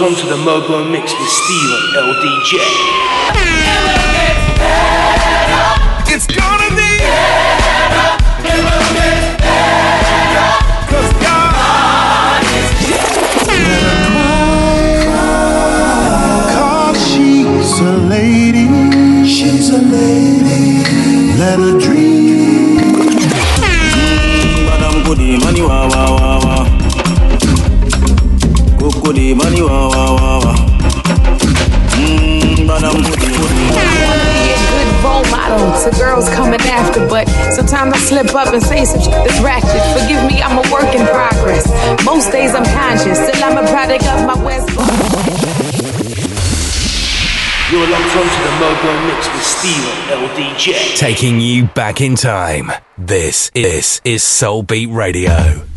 locked onto the Mobo Mix with Steve on LDJ. It's gonna be Cause God Cause she's a lady. She's a lady. Let her dream. Madam Goody, money wa wa wa wa. Coco de money wa wa role model to girls coming after, but sometimes I slip up and say some shit that's ratchet. Forgive me, I'm a work in progress. Most days I'm conscious, still I'm a product of my West. You're locked onto the Mobo Mix with Steve LDJ. Taking you back in time. This is is Soul Beat Radio.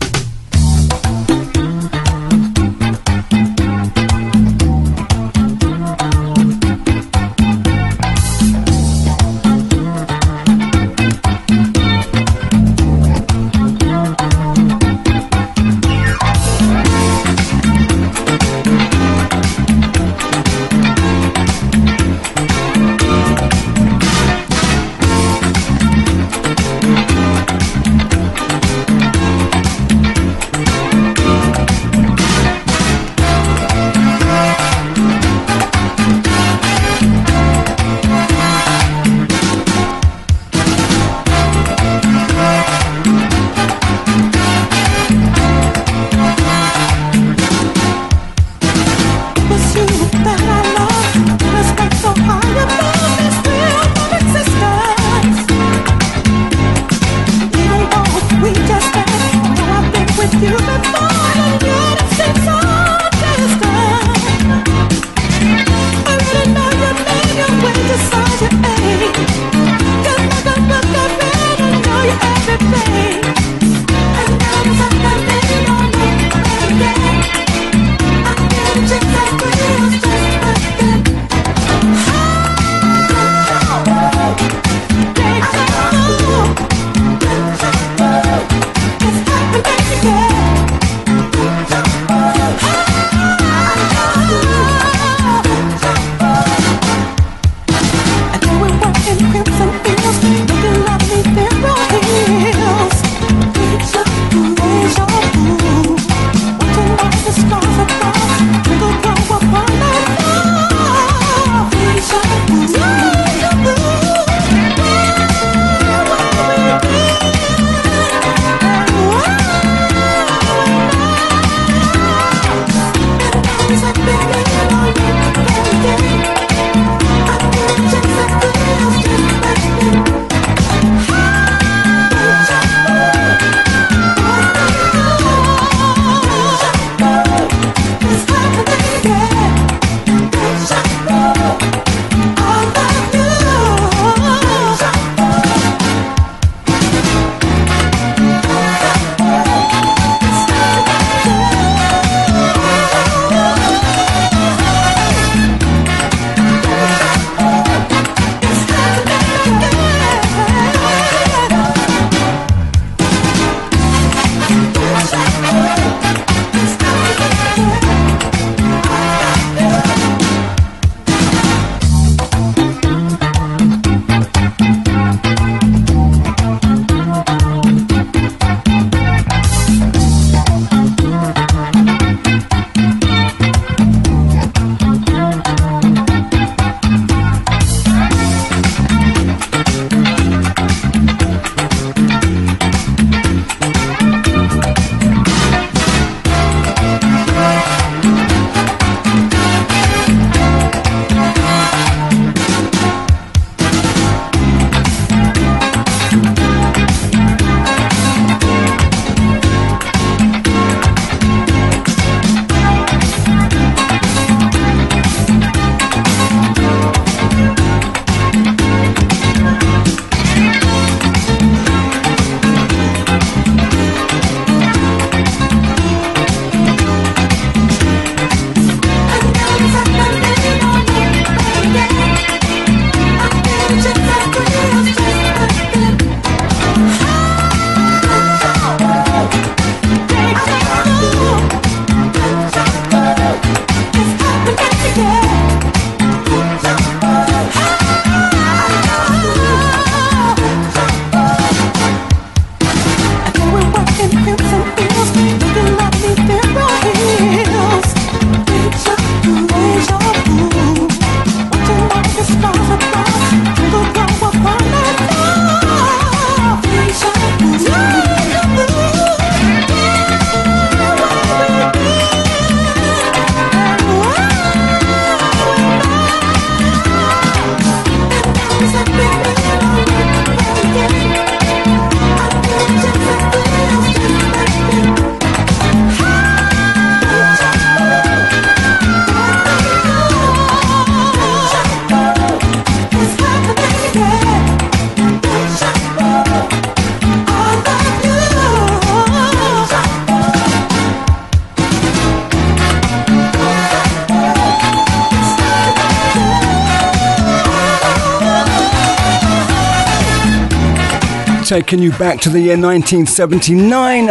Taking you back to the year 1979.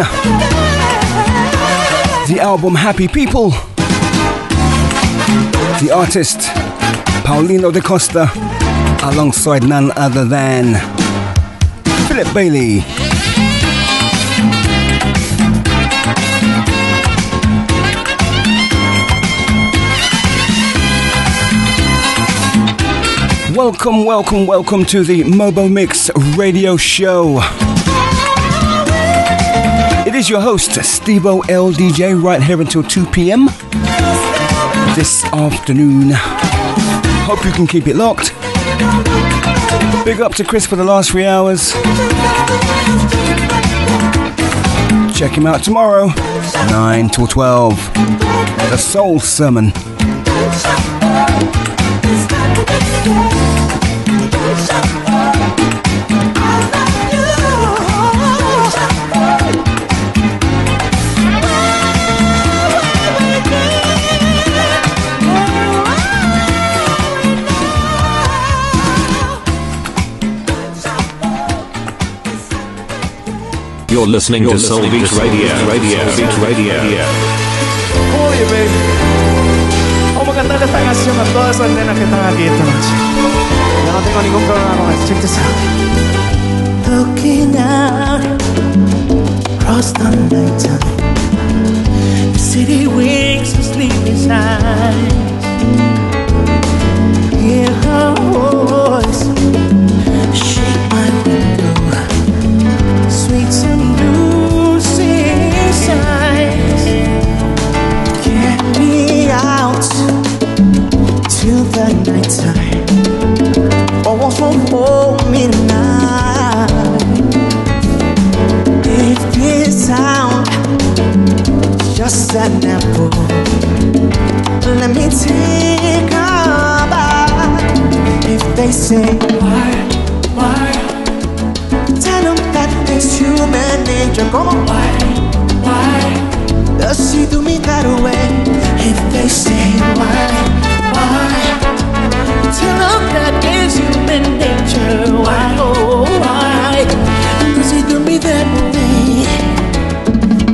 The album Happy People. The artist Paulinho Da Costa alongside none other than Philip Bailey. Welcome, welcome, welcome to the Mobo Mix radio show. It is your host, Stevo LDJ, right here until 2 p.m. this afternoon. Hope you can keep it locked. Big up to Chris for the last three hours. Check him out tomorrow, 9 till 12. The Soul Sermon. You're listening to Soul Beat Radio. Radio. Beat Radio. Oye, baby. Cantarle esta canción a todas esas nenas que están aquí esta noche. Yo no tengo ningún problema con eso. Check this out. Looking out across the night time, the city wakes with sleepless eyes. Hear her voice an apple, let me take a bite. If they say why, why, tell them that it's human nature. Come on, why, why, does she do me that way? If they say why, why. Tell them that is human nature. Why, oh, why does he do me that way?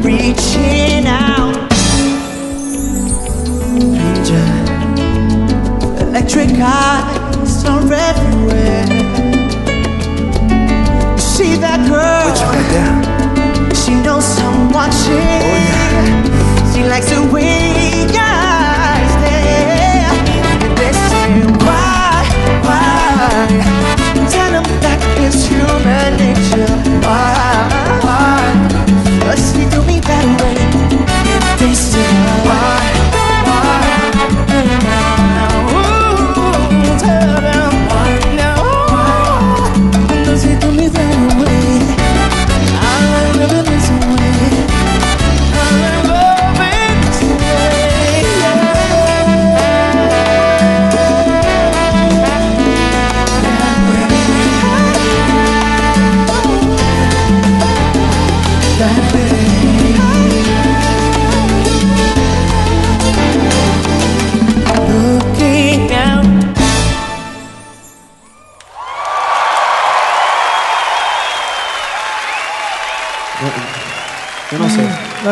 Reaching Eyes are everywhere. You see that girl? Which one there? She knows I'm watching. Oh, yeah. She likes the way I stare. And they say, why, why? Tell them that it's human nature. Why?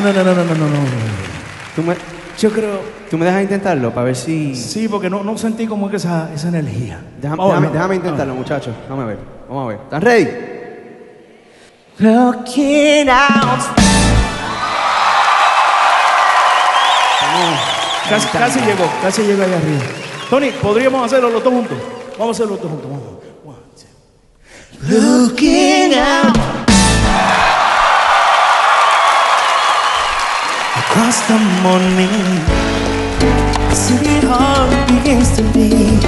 No. No, no, no, no, no, no. Tú me, yo creo. ¿Tú me dejas intentarlo para ver si. Sí, porque no, no sentí como que esa, esa energía. Déjame, intentarlo, muchachos. Vamos a ver. Vamos a ver. ¿Están ready? Looking out. Casi, casi llegó, casi llegó ahí arriba. Tony, podríamos hacerlo los dos juntos. Vamos a hacerlo los dos juntos. Vamos. Looking out across the morning, hall begins to beat.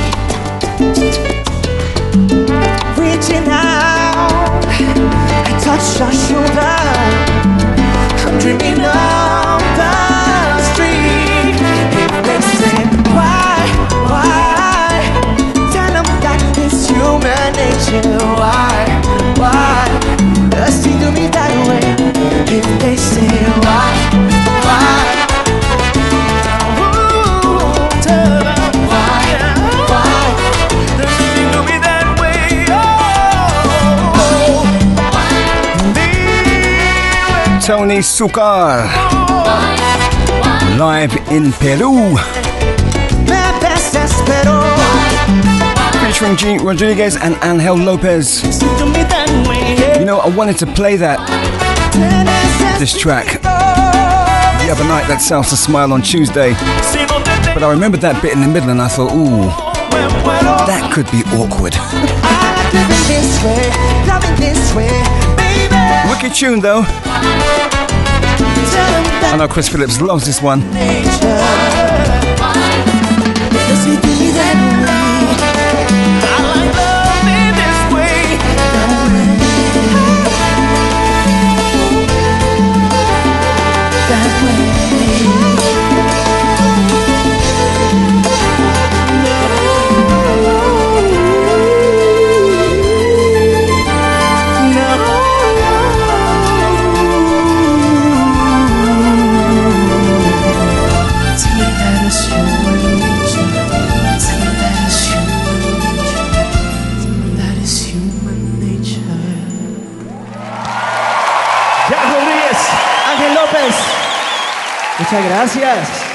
Reaching out, I touch your shoulder. I'm dreaming of the street. If they say why, why? Tell them that it's human nature. Why, why does he do me that way? If they say why? Tony Succar. Live in Peru. Featuring G Rodriguez and Angel Lopez. You know, I wanted to play that, this track, the other night, that Salsa Smile on Tuesday. But I remembered that bit in the middle and I thought, ooh, that could be awkward. Wicked tune though. I know Chris Phillips loves this one. Muchas gracias.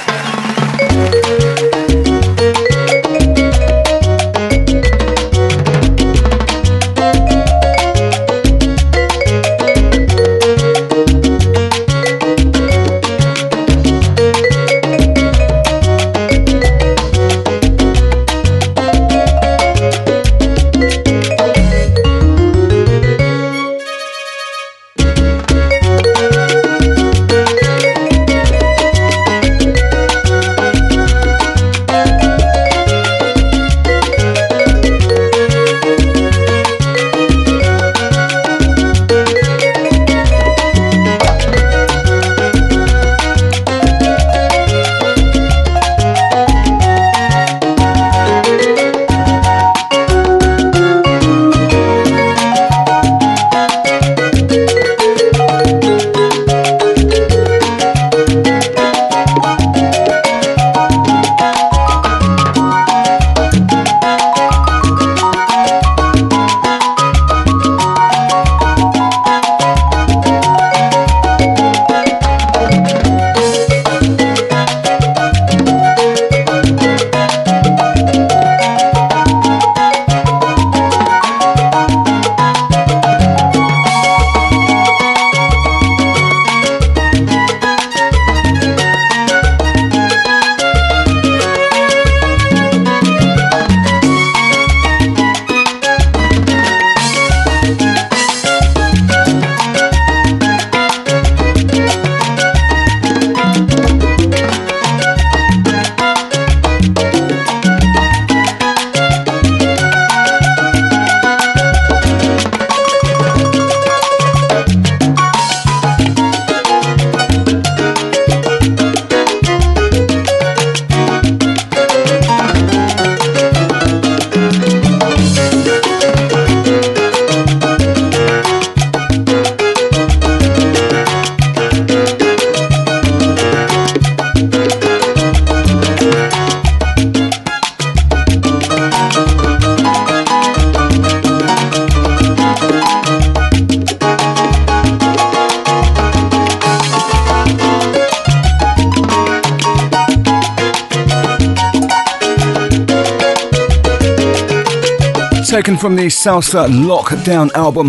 Taken from the Salsa Lockdown album,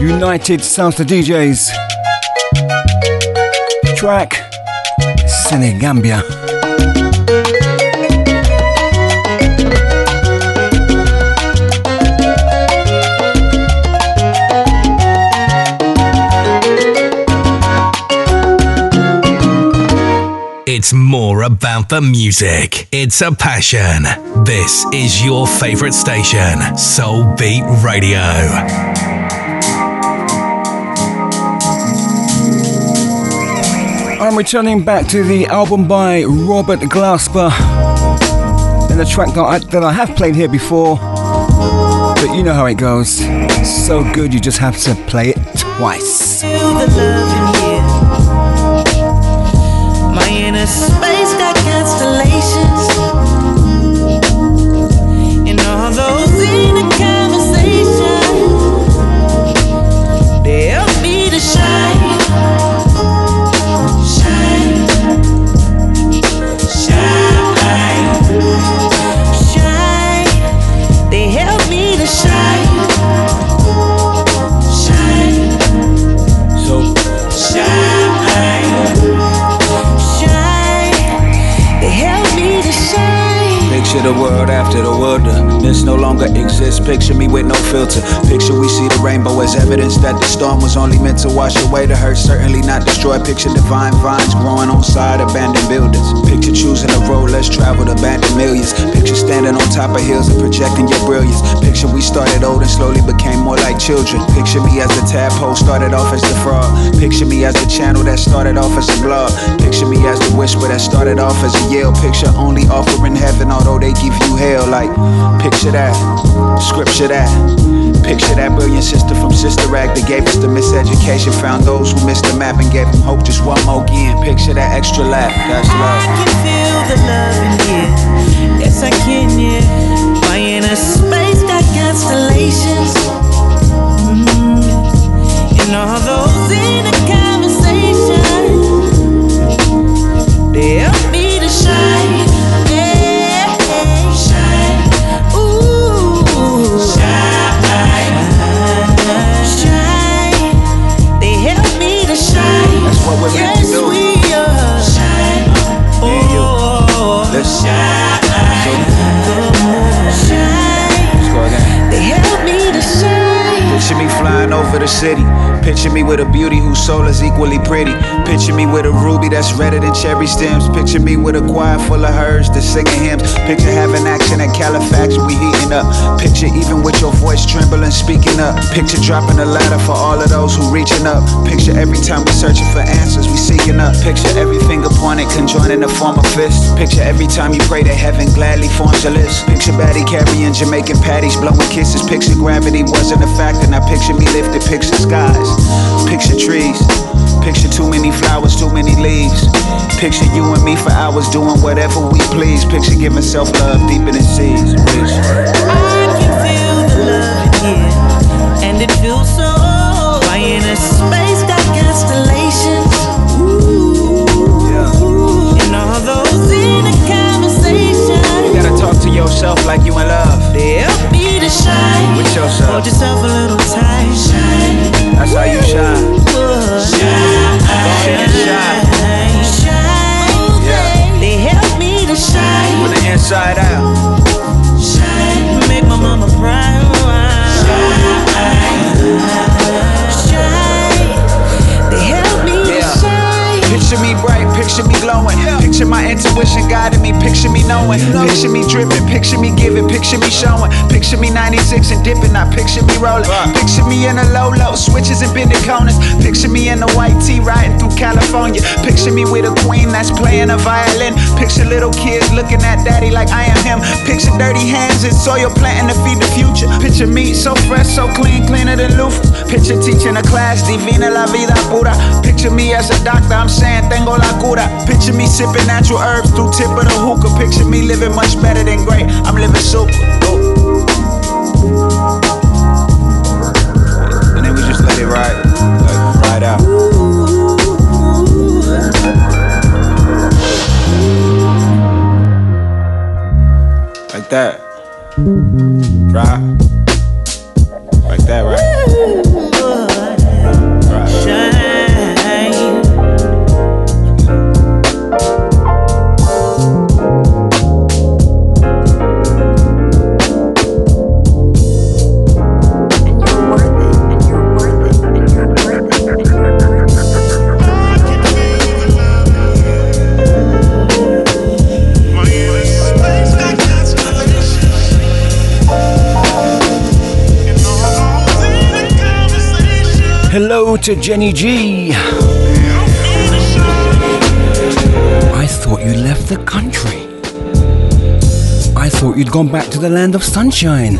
United Salsa DJs. Track Senegambia. It's more about the music. It's a passion. This is your favorite station, Soul Beat Radio. I'm returning back to the album by Robert Glasper and the track that I, that I have played here before. But you know how it goes. So good, you just have to play it twice. After the wilderness no longer exists. Picture me with no filter. Picture we see the rainbow as evidence that the storm was only meant to wash away the hurt, certainly not destroy. Picture divine vines growing on side abandoned buildings. Picture choosing a road less traveled, abandoned millions. Picture standing on top of hills and projecting your brilliance. Picture we started old and slowly became more like children. Picture me as the tadpole started off as the frog. Picture me as the channel that started off as a blog. Picture me as the whisper that started off as a yell. Picture only offering heaven, although they give you hell. Like, picture that, scripture that. Picture that brilliant sister from Sister Act that gave us the miseducation. Found those who missed the map and gave them hope just one more again. Picture that extra lap, that's love. I can feel the love in here. Yes, I can, yeah. Why in a space got constellations? Mm. And all those in a conversation, they help me to shine. What we're meant to yes, do. we are. Shine. Let's shine. Let's go again. They help me to shine. Picture me flying over the city. Picture me with a beauty whose soul is equally pretty. Picture me with a ruby that's redder than cherry stems. Picture me with a choir full of herds that's singing hymns. Picture having action at Califax, we heating up. Picture even with your voice trembling, speaking up. Picture dropping a ladder for all of those who reaching up. Picture every time we searching for answers, we seeking up. Picture every finger pointed, conjoined in the form of fist. Picture every time you pray to heaven gladly forms a list. Picture Batty carrying Jamaican patties, blowing kisses. Picture gravity wasn't a factor. Now picture me lifted, picture skies, picture trees. Picture too many flowers, too many leaves. Picture you and me for hours doing whatever we please. Picture giving self love deeper than seas. Please. 96 and dipping, not picture me rolling. Picture me in a low low, switches and bending corners. Picture me in a white tee riding through California. Picture me with a queen that's playing a violin. Picture little kids looking at daddy like I am him. Picture dirty hands and soil planting to feed the future. Picture me so fresh, so clean, cleaner than Luther. Picture teaching a class, divina la vida pura. Picture me as a doctor, I'm saying tengo la cura. Picture me sipping natural herbs through tip of the hookah. Picture me living much better than great. I'm living super. Ooh. To Jenny G. I thought you left the country. I thought you'd gone back to the land of sunshine.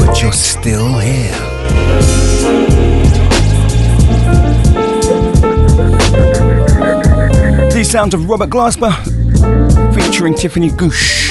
But you're still here. These sounds of Robert Glasper featuring Tiffany Gouché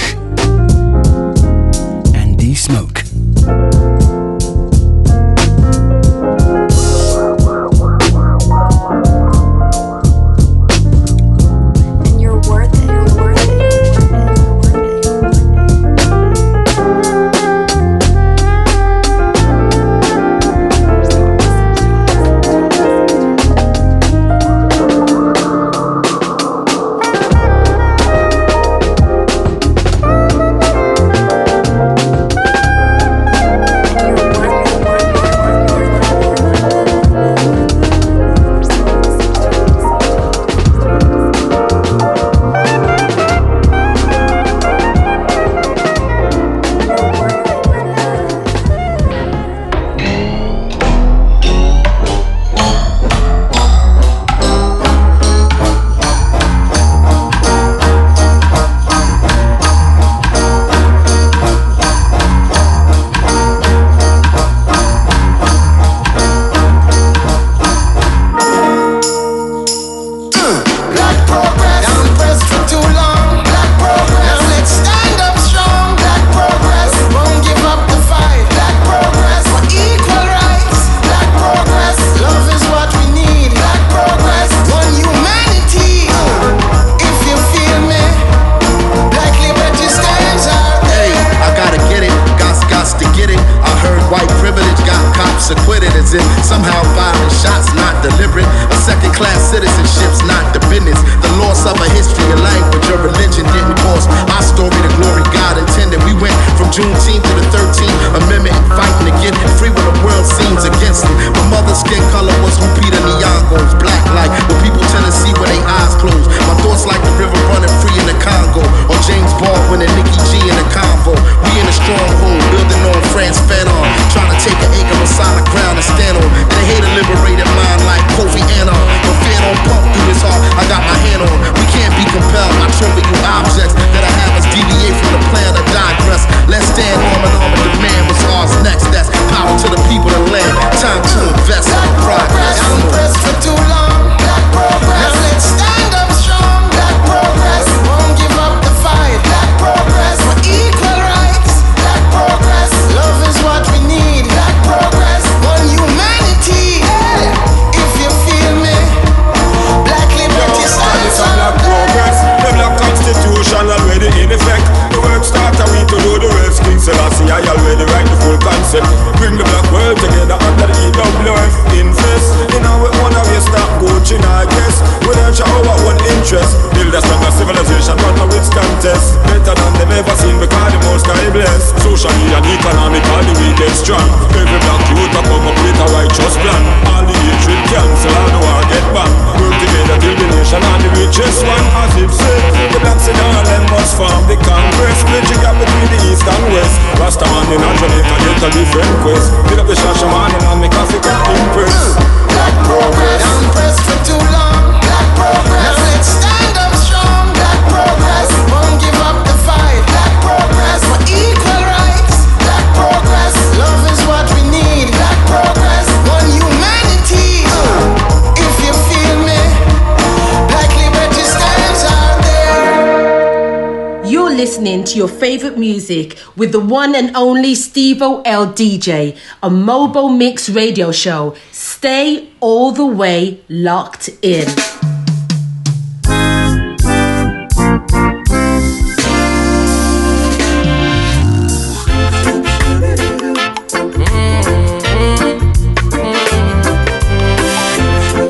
your favorite music with the one and only Stevo L DJ, a Mobo Mix radio show. Stay all the way locked in.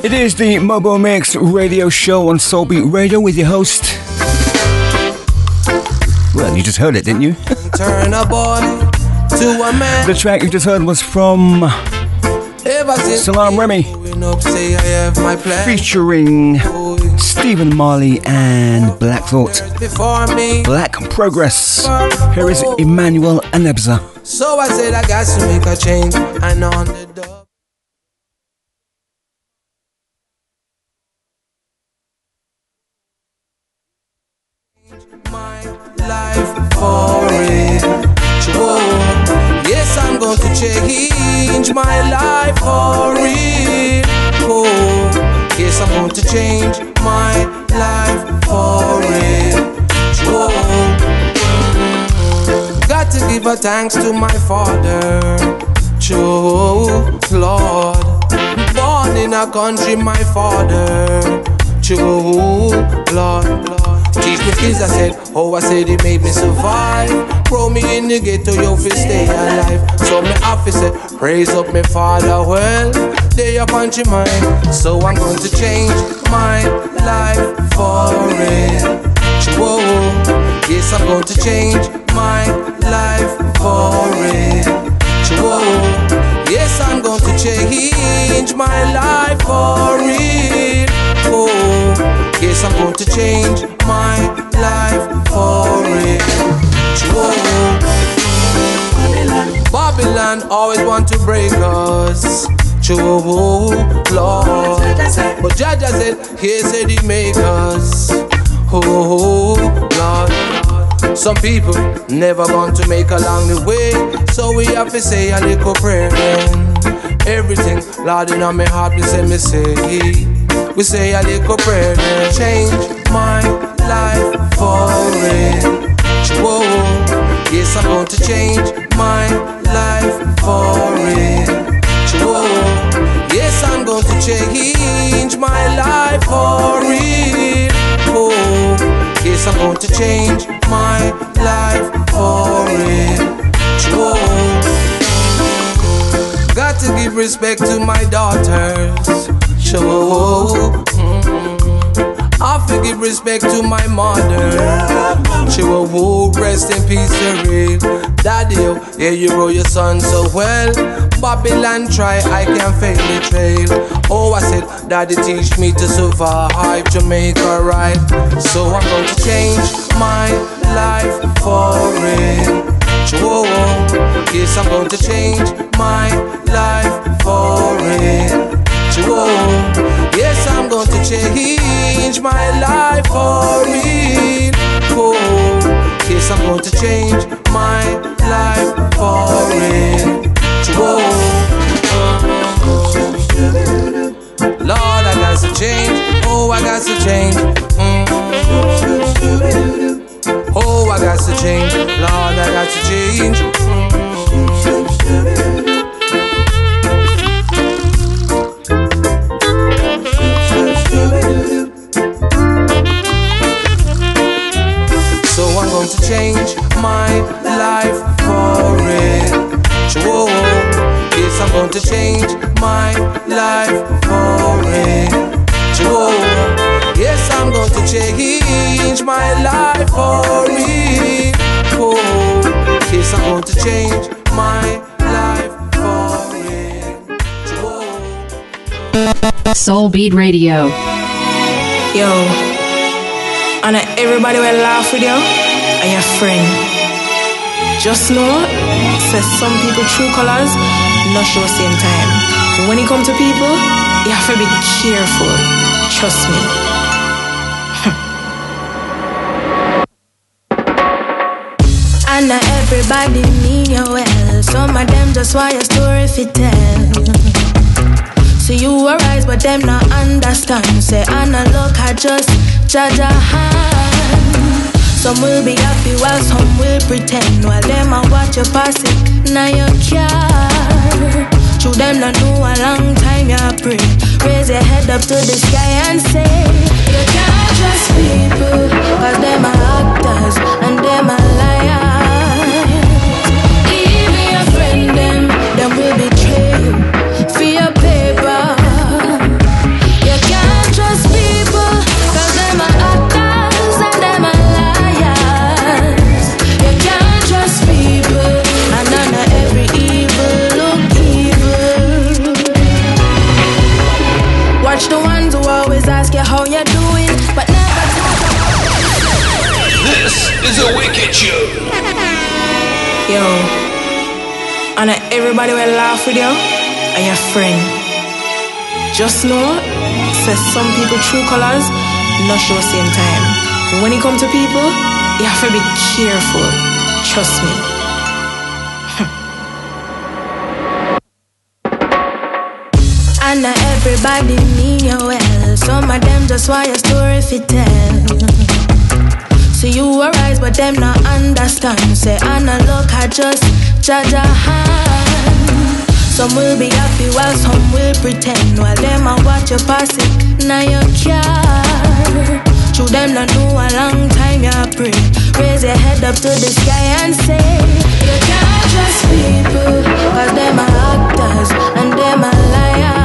It is the Mobo Mix radio show on Soulbeat Radio with your host. Well, you just heard it, didn't you? Turn a boy to a man. The track you just heard was from Salaam Remi growing up, say I have my plan. featuring Stephen Marley and Black Thought. Black Progress. Here is Emmanuel Anebsa. so I said I got to make a change. And on the dub. Give thanks to my father. Joe, Lord. Born in a country, my father. Joe, Lord. Teach me kids, I said, oh, I said it made me survive. Throw me in the ghetto, yo, fi stay alive. So me officer, praise up me father, well, they on your mind. So I'm going to change my life for it. Whoa, yes, I'm going to change my life for it. Whoa, yes, I'm going to change my life for it. Oh, yes, I'm going to change my life for it. Whoa. Babylon always want to break us. True, Lord. But Jaja said, He said He make us. Oh, Lord. Some people never going to make along the way, so we have to say a little prayer. And everything, Lord, in my heart, we say, me say, we say a little prayer. And change my life for it. Whoa, yes, I'm going to change my life for it. Whoa, yes, I'm going to change my life for it. Oh, yes, I'm going to change my life for it. Whoa, got to give respect to my daughters. Whoa, I give respect to my mother. She will woo, rest in peace, real. Daddy, oh, yeah, you roll your son so well. Babylon try, I can fail the trail. Oh, I said, Daddy, teach me to survive, Jamaica right. So I'm going to change my life for it. Whoa, yes, I'm going to change my life for it. Whoa, yes, I'm going to change my life for it. Oh, yes, I'm going to change my life for it. Whoa, Lord, I got to change. Oh, I got to change. Mm. Oh, I got to change. Lord, I got to change. going to change my life for it. Whoa, yes, I'm going to change my life for it. Whoa, yes, I'm going to change my life for it. Whoa, yes, I'm going to change my life for it. Soul Beat Radio. Yo, and everybody will laugh with you and your friend. Just know, says some people true colors, not show same time. When it come to people, you have to be careful. Trust me. And not everybody mean you well. Some of them just want your story fit tell. So you arise, but them not understand. Say Anna look, I just judge a hand. Some will be happy while some will pretend. While them a watch you pass it, now you care. To them not know a long time you pray. Raise your head up to the sky and say, You can't trust people, cause them are actors and them are liars. And everybody will laugh with you and your friend. Just know, says some people true colors, not show same time. When it come to people, you have to be careful. Trust me. And everybody mean you well. Some of them just want your story fit tell. See you arise, but them not understand. Say Anna look, I just hand. Some will be happy while some will pretend. While them a watch you pass it, now you care. To them not know a long time you pray. Raise your head up to the sky and say, You can't trust people, cause them are actors and them are liars.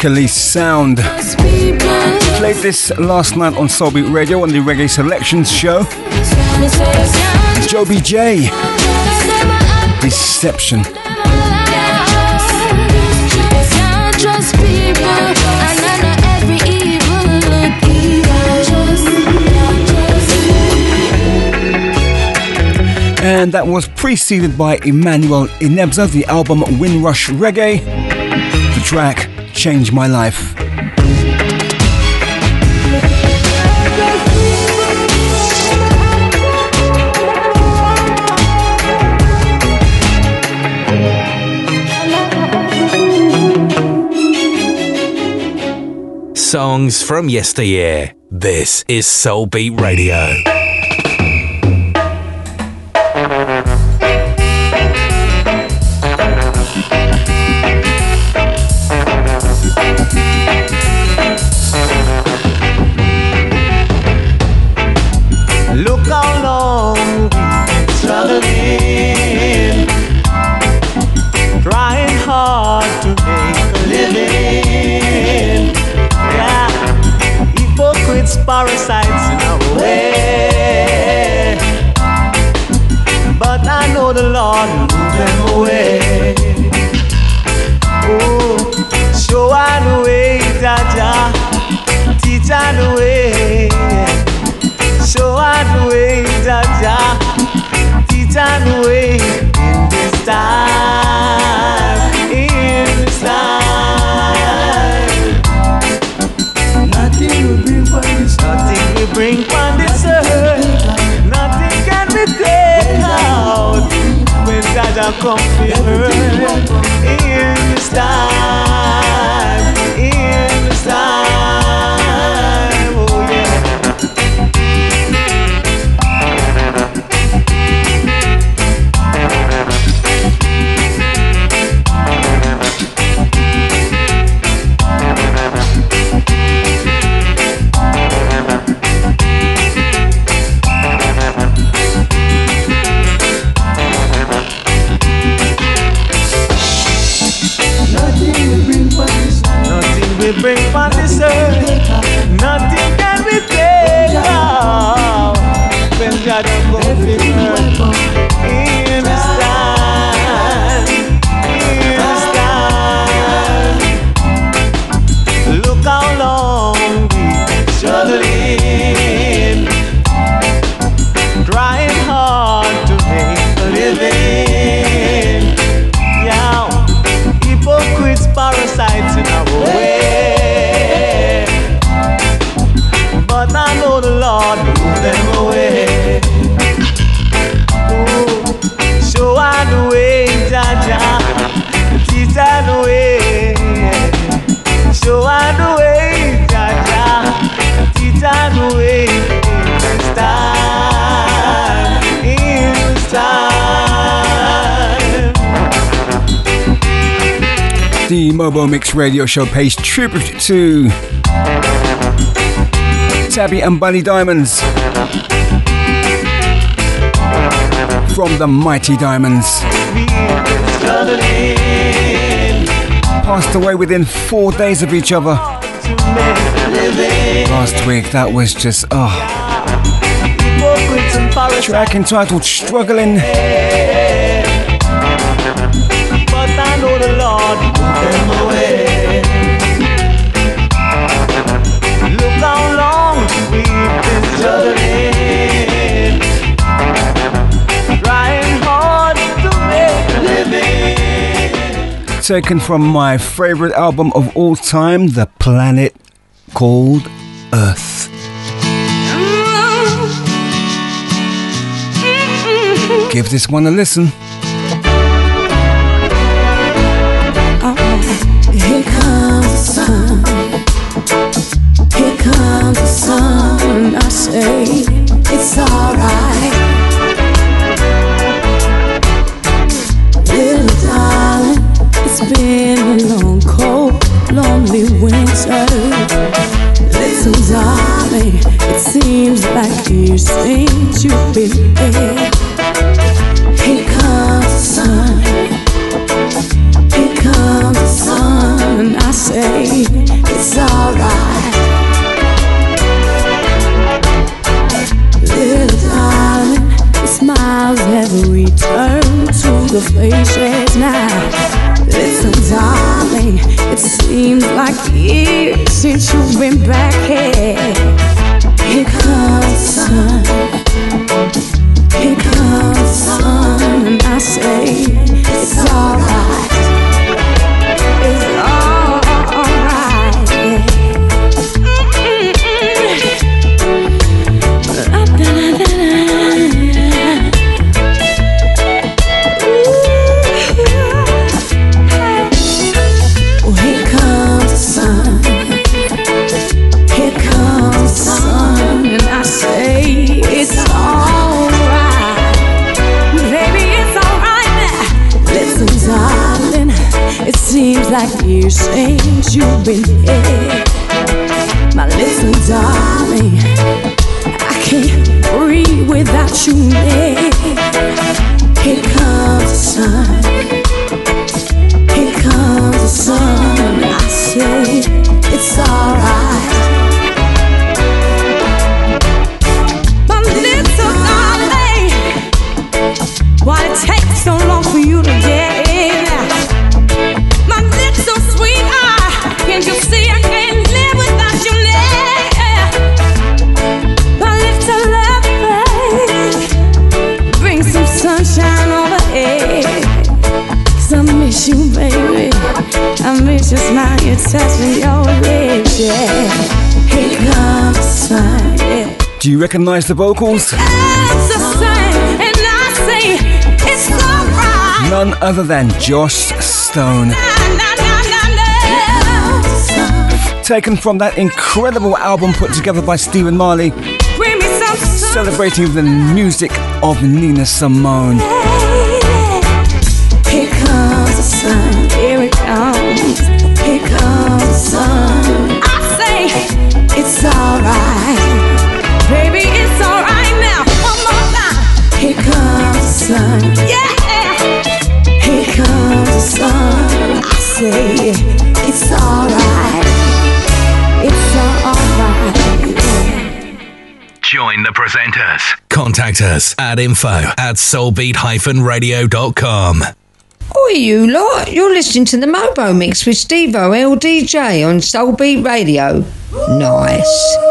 People. Sound. Played this last night on Soulbeat Radio on the Reggae Selections show. Me say you can't Joby J. Deception. And that was preceded by Emmanuel Anebsa, the album Windrush Reggae. The track Change My Life. Songs from yesteryear. This is Soul Beat Radio. Mobo Mix Radio Show pays tribute to Tabby and Bunny Diamonds from the Mighty Diamonds. Passed away within four days of each other. Last week, that was just, oh. Track entitled Struggling. But I know the Lord will move them away. Look how long we've been struggling, trying hard to make a living. Taken from my favorite album of all time, The Planet Called Earth. Mm-hmm. Mm-hmm. Give this one a listen. The sun. I say it's alright. Little darling, it's been a long, cold, lonely winter. Listen, darling, it seems like years since you've been here. Comes the sun. Here comes the sun, I say it's alright. Smiles have returned to the faces now. Listen, darling, it seems like years since you've been back here. Here comes sun. Here comes sun, and I say it's alright. Seems like years since you've been here. My little darling, I can't breathe without you near. Here comes the sun. Here comes the sun. I say it's alright. It's your smile, it sets me. Yeah. Here comes the sun. Yeah. Do you recognize the vocals? None other than Joss Stone. Taken from that incredible album put together by Stephen Marley, celebrating the music of Nina Simone. say it's alright. It's alright. Join the presenters. Contact us at info at soulbeat-radio.com. Oi, you lot, you're listening to the Mobo Mix with Stevo LDJ on Soulbeat Radio. Nice.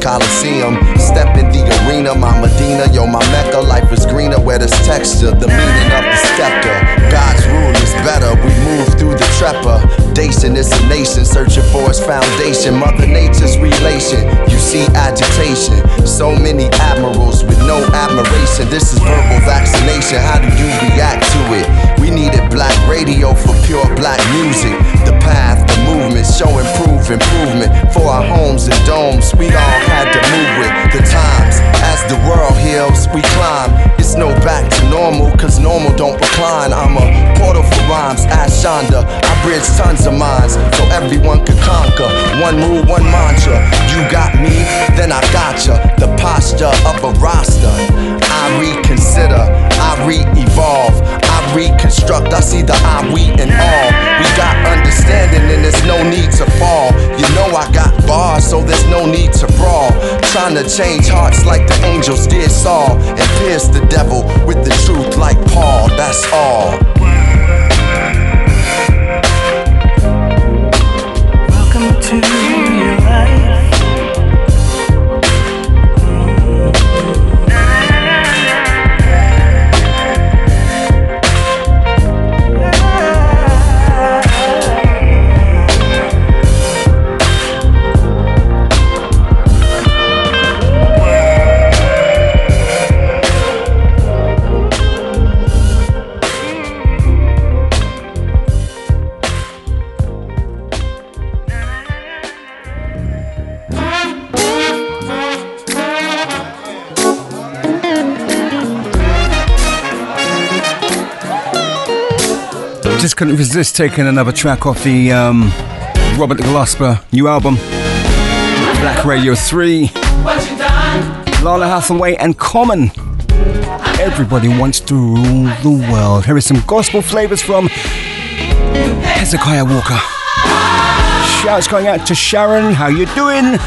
Coliseum. Step in the arena, my Medina, yo, my Mecca. Life is greener where there's texture, the meaning of the scepter. God's rule is better, we move through the trepidation. It's a nation searching for its foundation. Mother Nature's relation, you see agitation. So many admirals with no admiration. This is verbal vaccination. How do you react to it? We needed black radio for pure black music. The path, the movement, show improve improvement for our homes and domes. We all had to move with the times. As the world heals, we climb. It's no back to normal, cause normal don't recline. I'm a portal rhymes, ask Shonda. I bridge tons of minds so everyone could conquer. One rule, one mantra. You got me, then I gotcha. The posture of a roster. I reconsider, I re-evolve, I reconstruct. I see the I, we, and all. We got understanding, and there's no need to fall. You know I got bars, so there's no need to brawl. Trying to change hearts like the angels did Saul, and pierce the devil with the truth like Paul. That's all. Welcome Just couldn't resist taking another track off the um, Robert Glasper new album, Black Radio 3. What you done? Lalah Hathaway and Common. Everybody wants to rule the world. Here is some gospel flavors from Hezekiah Walker. Shouts going out to Sharon. How you doing?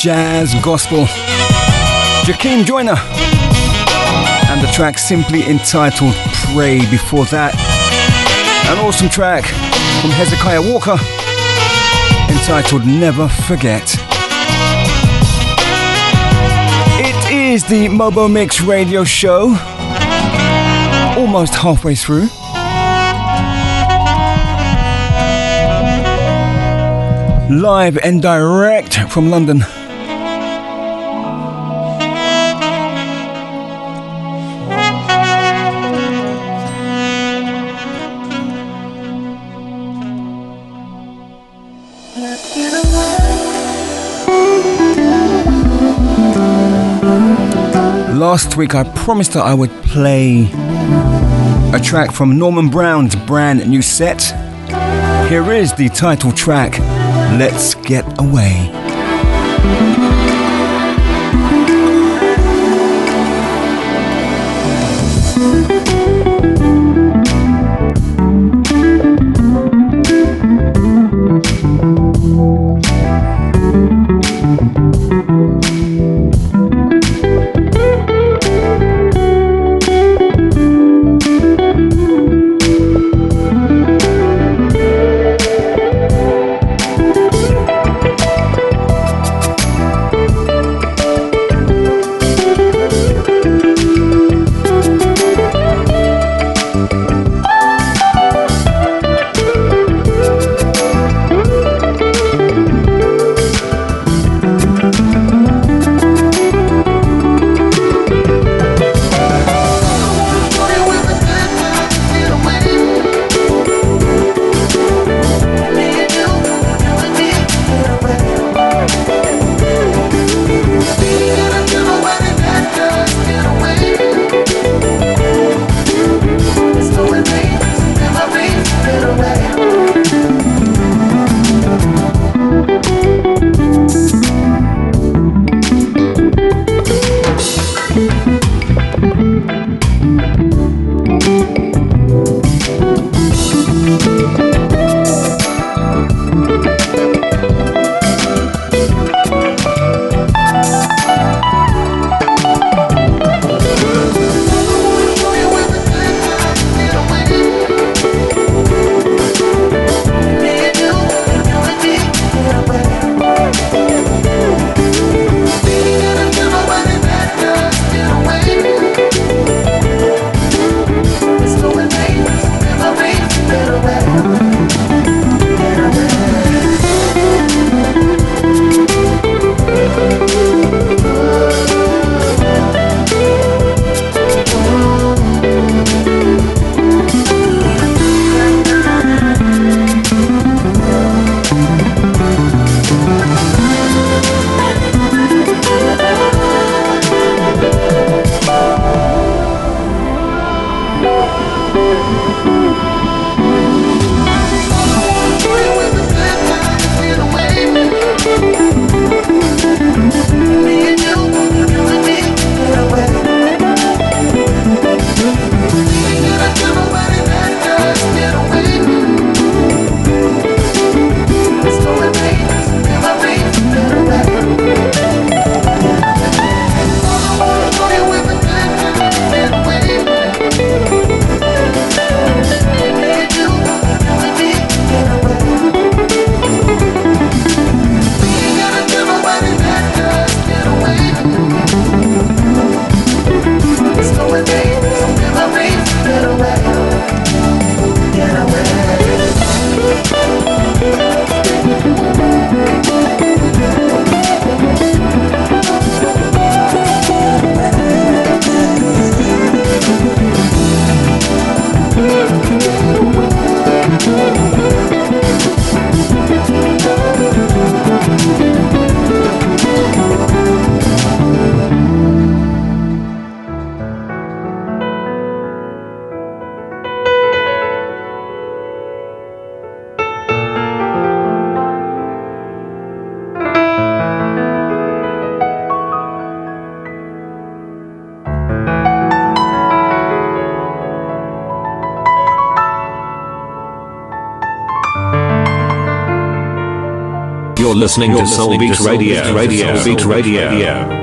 Jazz gospel. Jakeem Joyner. And the track simply entitled Pray before that. An awesome track from Hezekiah Walker entitled Never Forget. It is the Mobo Mix radio show. Almost halfway through. Live and direct from London. Week I promised that I would play a track from Norman Brown's brand new set. Here is the title track, Let's Get Away. listening to Soul Beat Radio. Radio. Soul Beat Radio.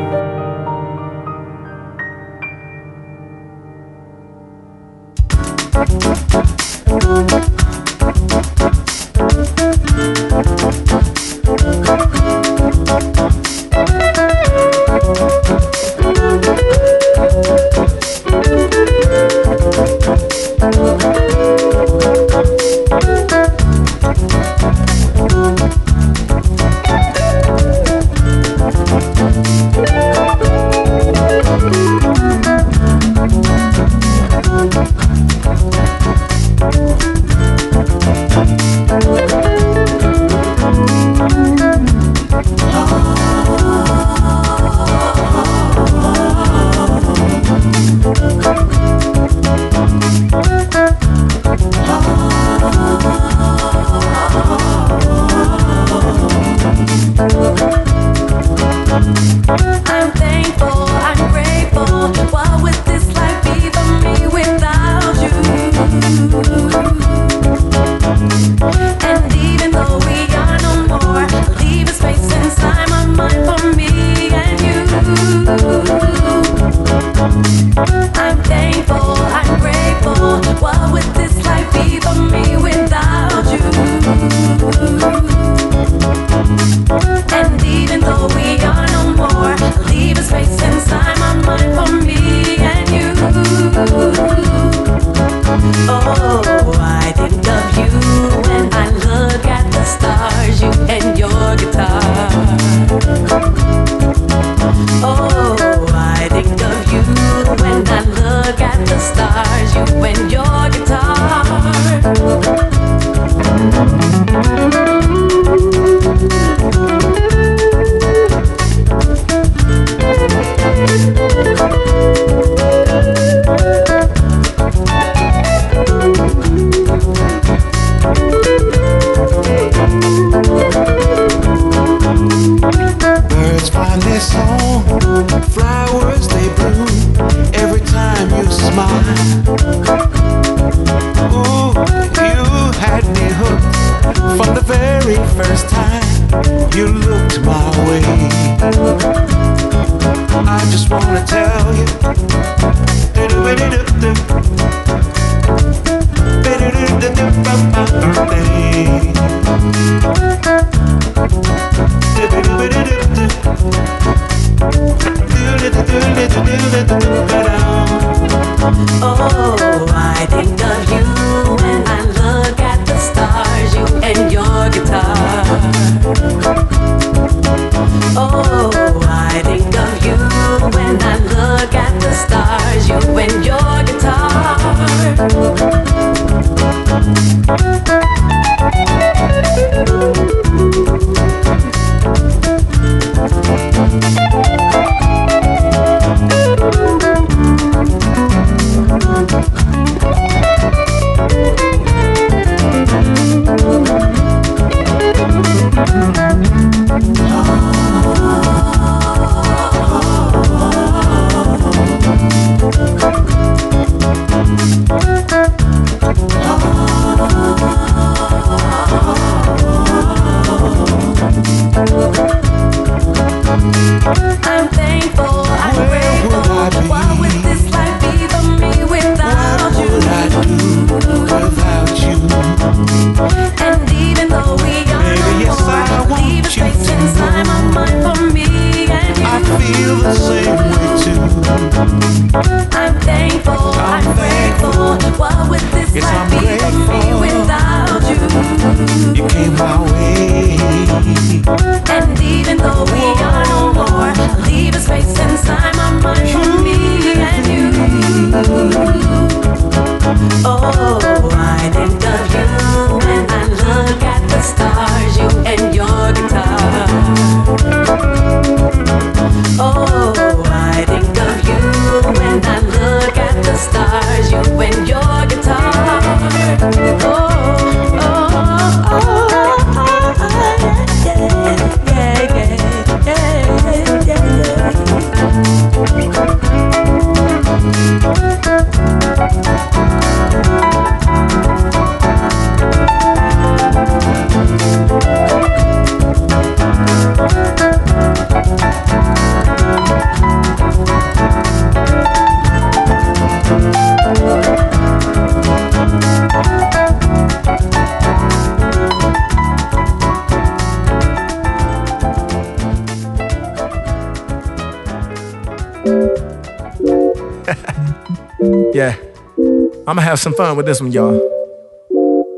Have some fun with this one, y'all.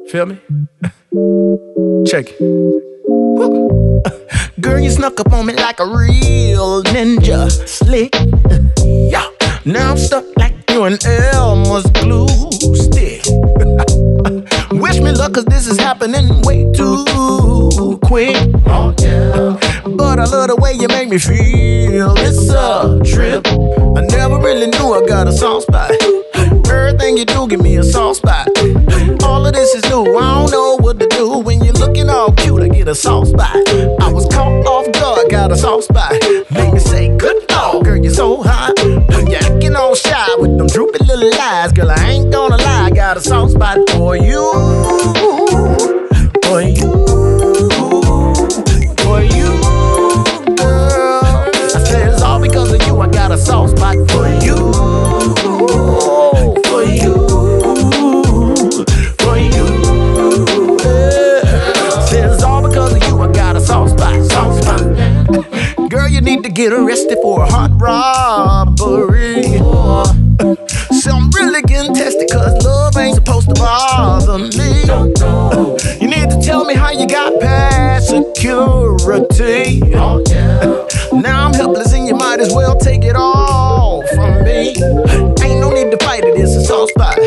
Feel me? Check it. Girl, you snuck up on me like a real ninja. Slick. Yeah. Now I'm stuck like you and Elmer's glue stick. Wish me luck, cause this is happening way too quick. Oh, yeah. But I love the way you make me feel. It's a trip. I never really knew I got a soft give me a soft spot. All of this is new. I don't know what to do. When you're looking all cute, I get a soft spot. I was caught off guard, got a soft spot. Make me say, good dog, girl, you're so hot. You're acting all shy with them droopy little eyes, girl, I ain't gonna lie, got a soft spot for you. A hot robbery. So I'm really getting tested, cause love ain't supposed to bother me. You need to tell me how you got past security. Now I'm helpless and you might as well take it all from me. Ain't no need to fight it, it's a soft spot.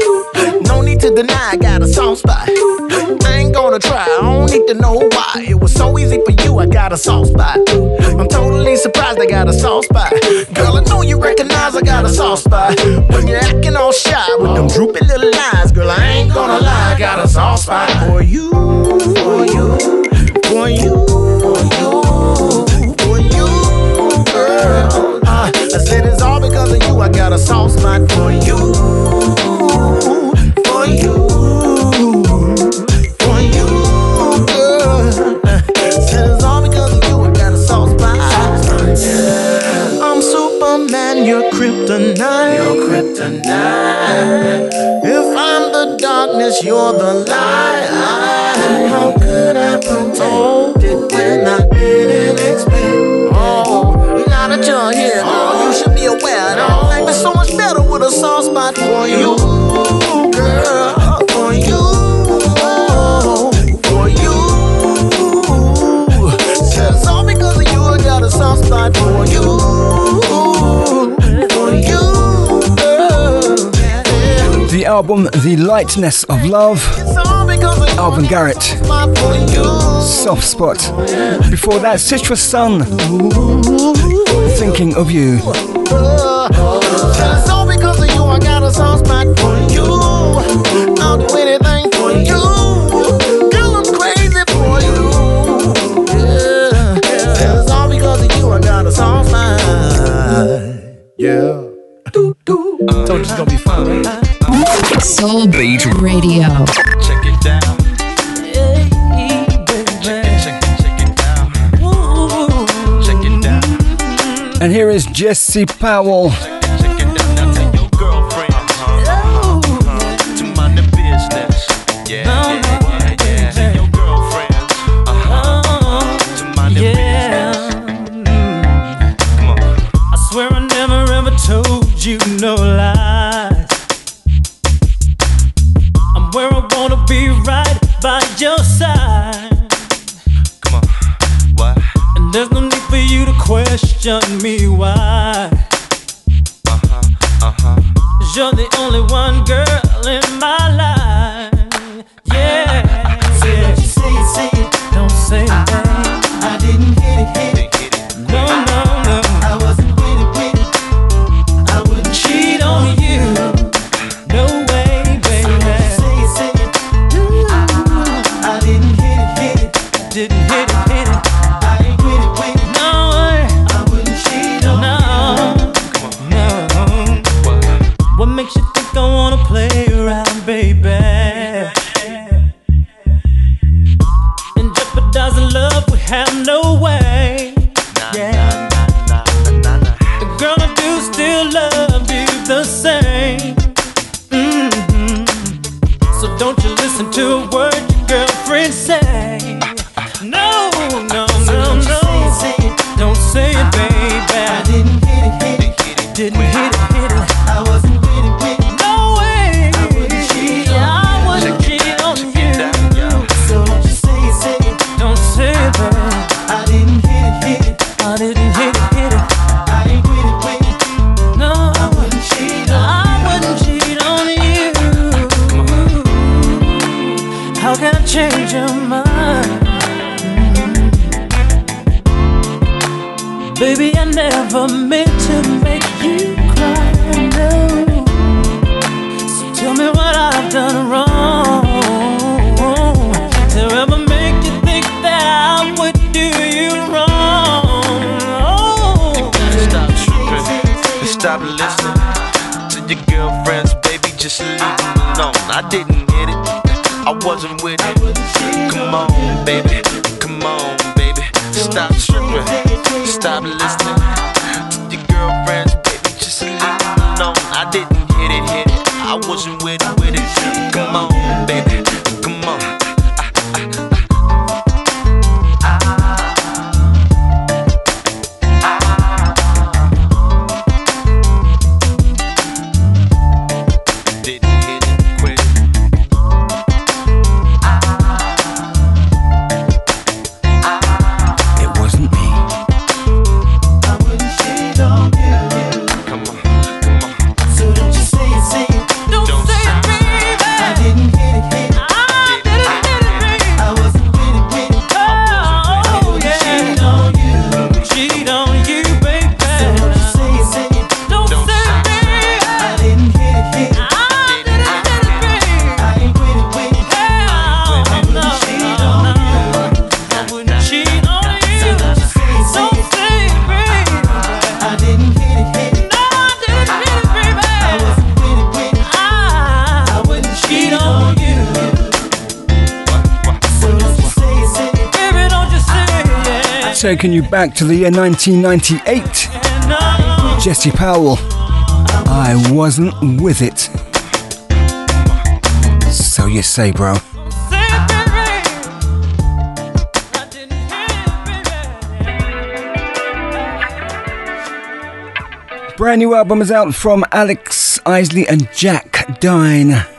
No need to deny I got a soft spot. I ain't gonna try, I don't need to know why. It was so easy for you, I got a soft spot. I'm totally surprised I got a soft spot. Spot. When you're acting all shy with them droopy little eyes, girl, I ain't gonna lie, got a soft spot darkness, you're the light. Album The Lightness of Love, Alvin Garrett, Soft Spot. Before that, Citrus Sun, Thinking of You. Do anything for you. Soul Beat Radio. Check it down. And here is Jesse Powell. Taking you back to the year 1998. Jesse Powell, I wasn't with it. So you say, bro. Brand new album is out from Alex Isley and Jack Dine.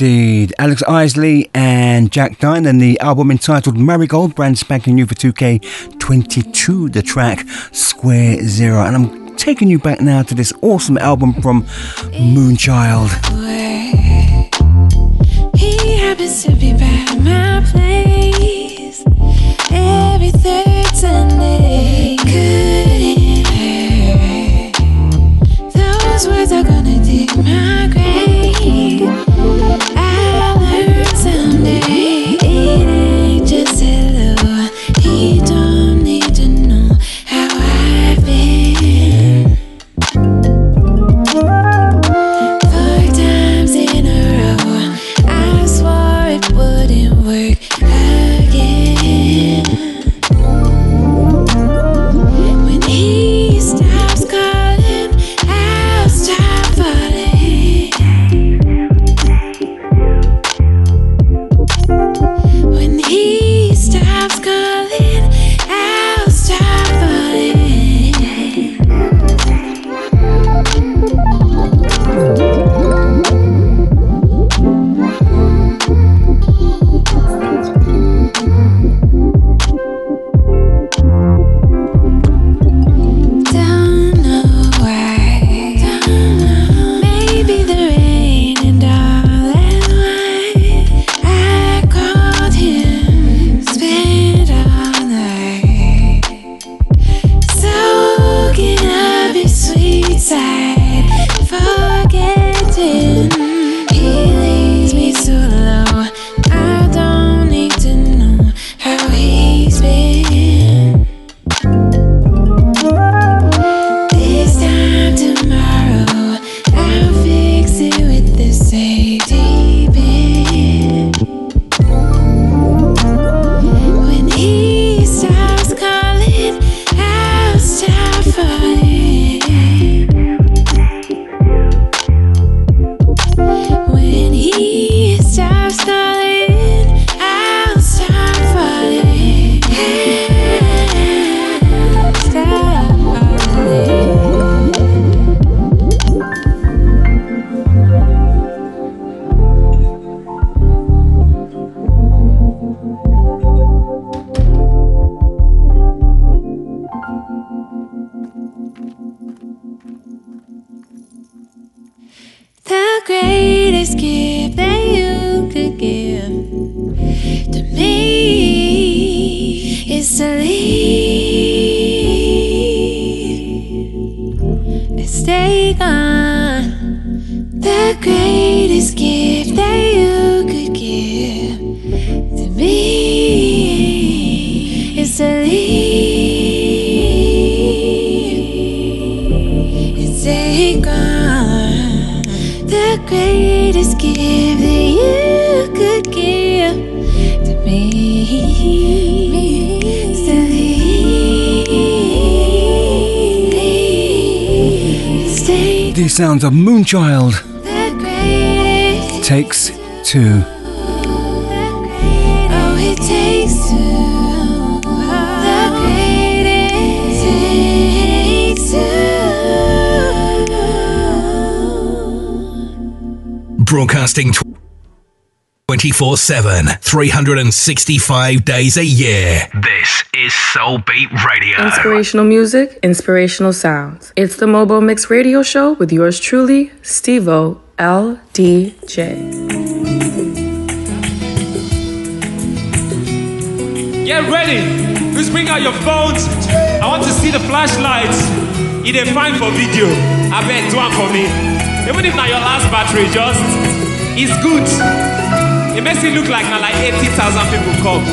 Indeed. Alex Isley and Jack Dine, and the album entitled Marigold, brand spanking new for 2K22, the track Square Zero. And I'm taking you back now to this awesome album from Moonchild. He happens to be my place every third Sunday. Those words are gonna dig my grave. The sounds of Moonchild takes two. Oh, it takes two. The greatest takes two. Broadcasting 24 7, 365 days a year. This is Soul Beat Radio. Inspirational music, inspirational sounds. It's the Mobo Mix Radio Show with yours truly, Stevo LDJ. Get ready. Please bring out your phones. I want to see the flashlights. It ain't fine for video. I bet do one for me. Even if not your last battery, just it's good. It makes it look like now like 80,000 people come.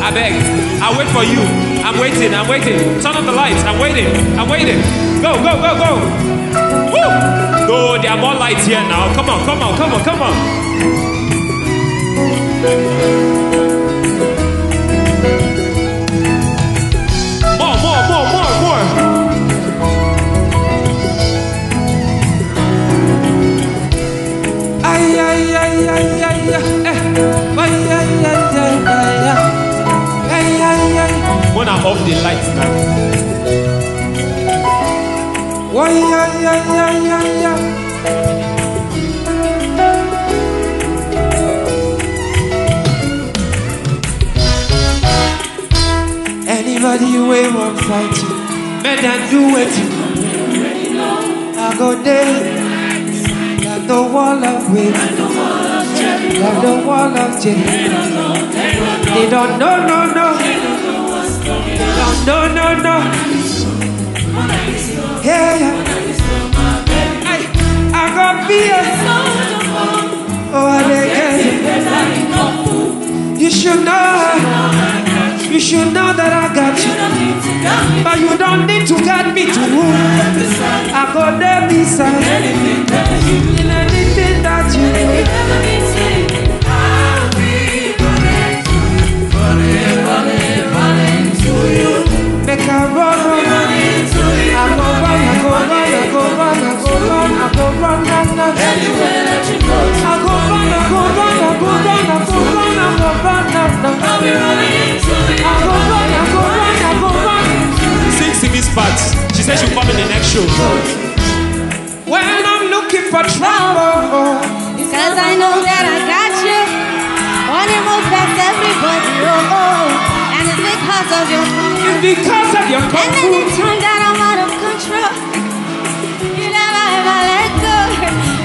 I beg. I'll wait for you. I'm waiting. I'm waiting. Turn on the lights. I'm waiting. I'm waiting. Go, go, go, go. Woo! No, there are more lights here now. Come on, come on, come on, come on. When I off the lights now. Anybody way want fight you, men that do it. I go there, got the wall up with like the wall of. They don't know, no, no. They don't know, no, no. Yeah, yeah. I, I got fear. Oh, I You should know. You should know that I got you. But you don't need to get me to move. I go there beside. In anything that you need. I run, run, run into you. Go run, I go run, I go run, I go run, I go run, run, run. Anywhere that you go, I go run, I go run, I go run, I go run, I go run, run, run. I'll be running into you. I go run, I go run, I go run. Sing Simi's part. She said she'll in the next show. When I'm looking for trouble, Cause I know that I got you. To move past everybody, oh, oh. Because of your It's because of your And then it turned out I'm out of control. You never ever let go.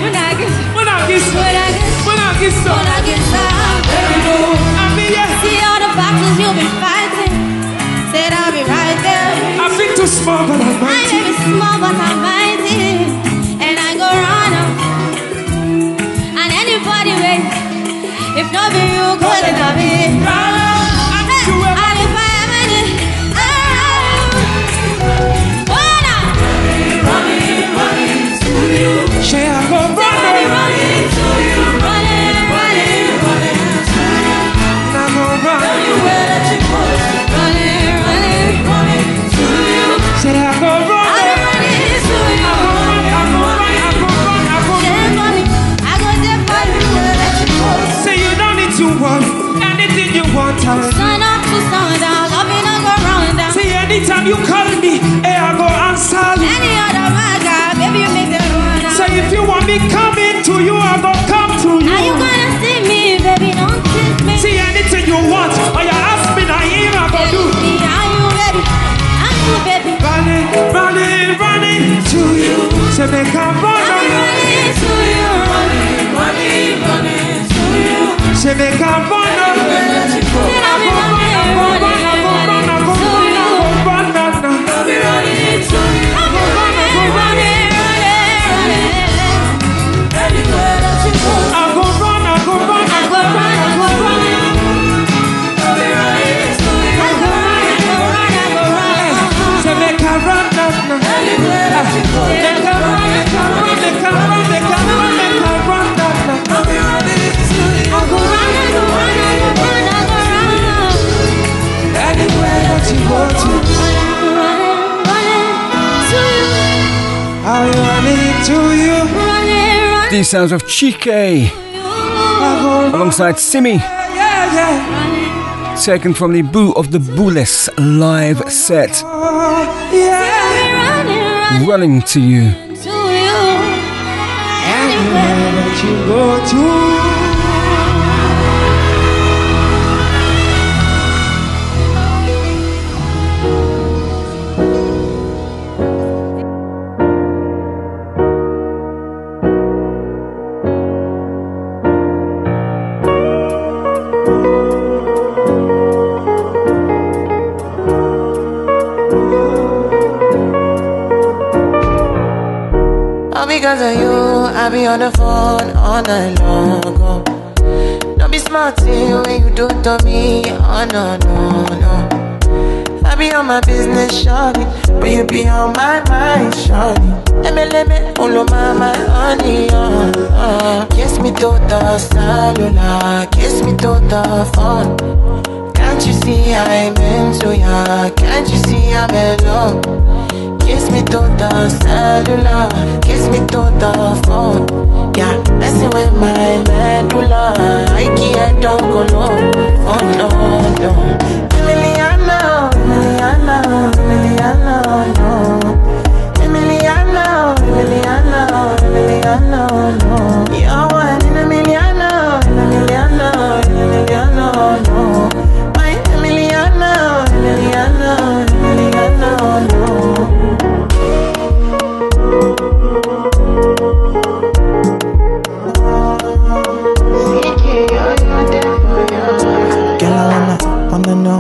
When I get, when I get, when I get, when I get so, when I get some, I mean, yeah. See all the battles you've been fighting. Said I'll be right there. I feel too small, but I'm mighty. I may be small, but I'm mighty. And I go run up. And anybody wait. If not be you, go then I'll be. Sounds of Chike alongside Simi, taken from the Boo of the Booless live set, running to you. All night long. Oh. Don't be smart when you do to me. Oh no, no, no. I be on my business, shawty. But you be on my mind, shawty. Emeleme, all of my, my honey, uh, uh. Kiss me to the cellular, kiss me to the phone. Can't you see I'm into ya? Can't you see I'm in love? Kiss me to the cellular, kiss me to the phone. Yeah, messing with my medulla. I can't don't go low. Oh no, no. Emiliano, no. No. You're one in a Emiliano, in a Emiliano, in a Emiliano, no.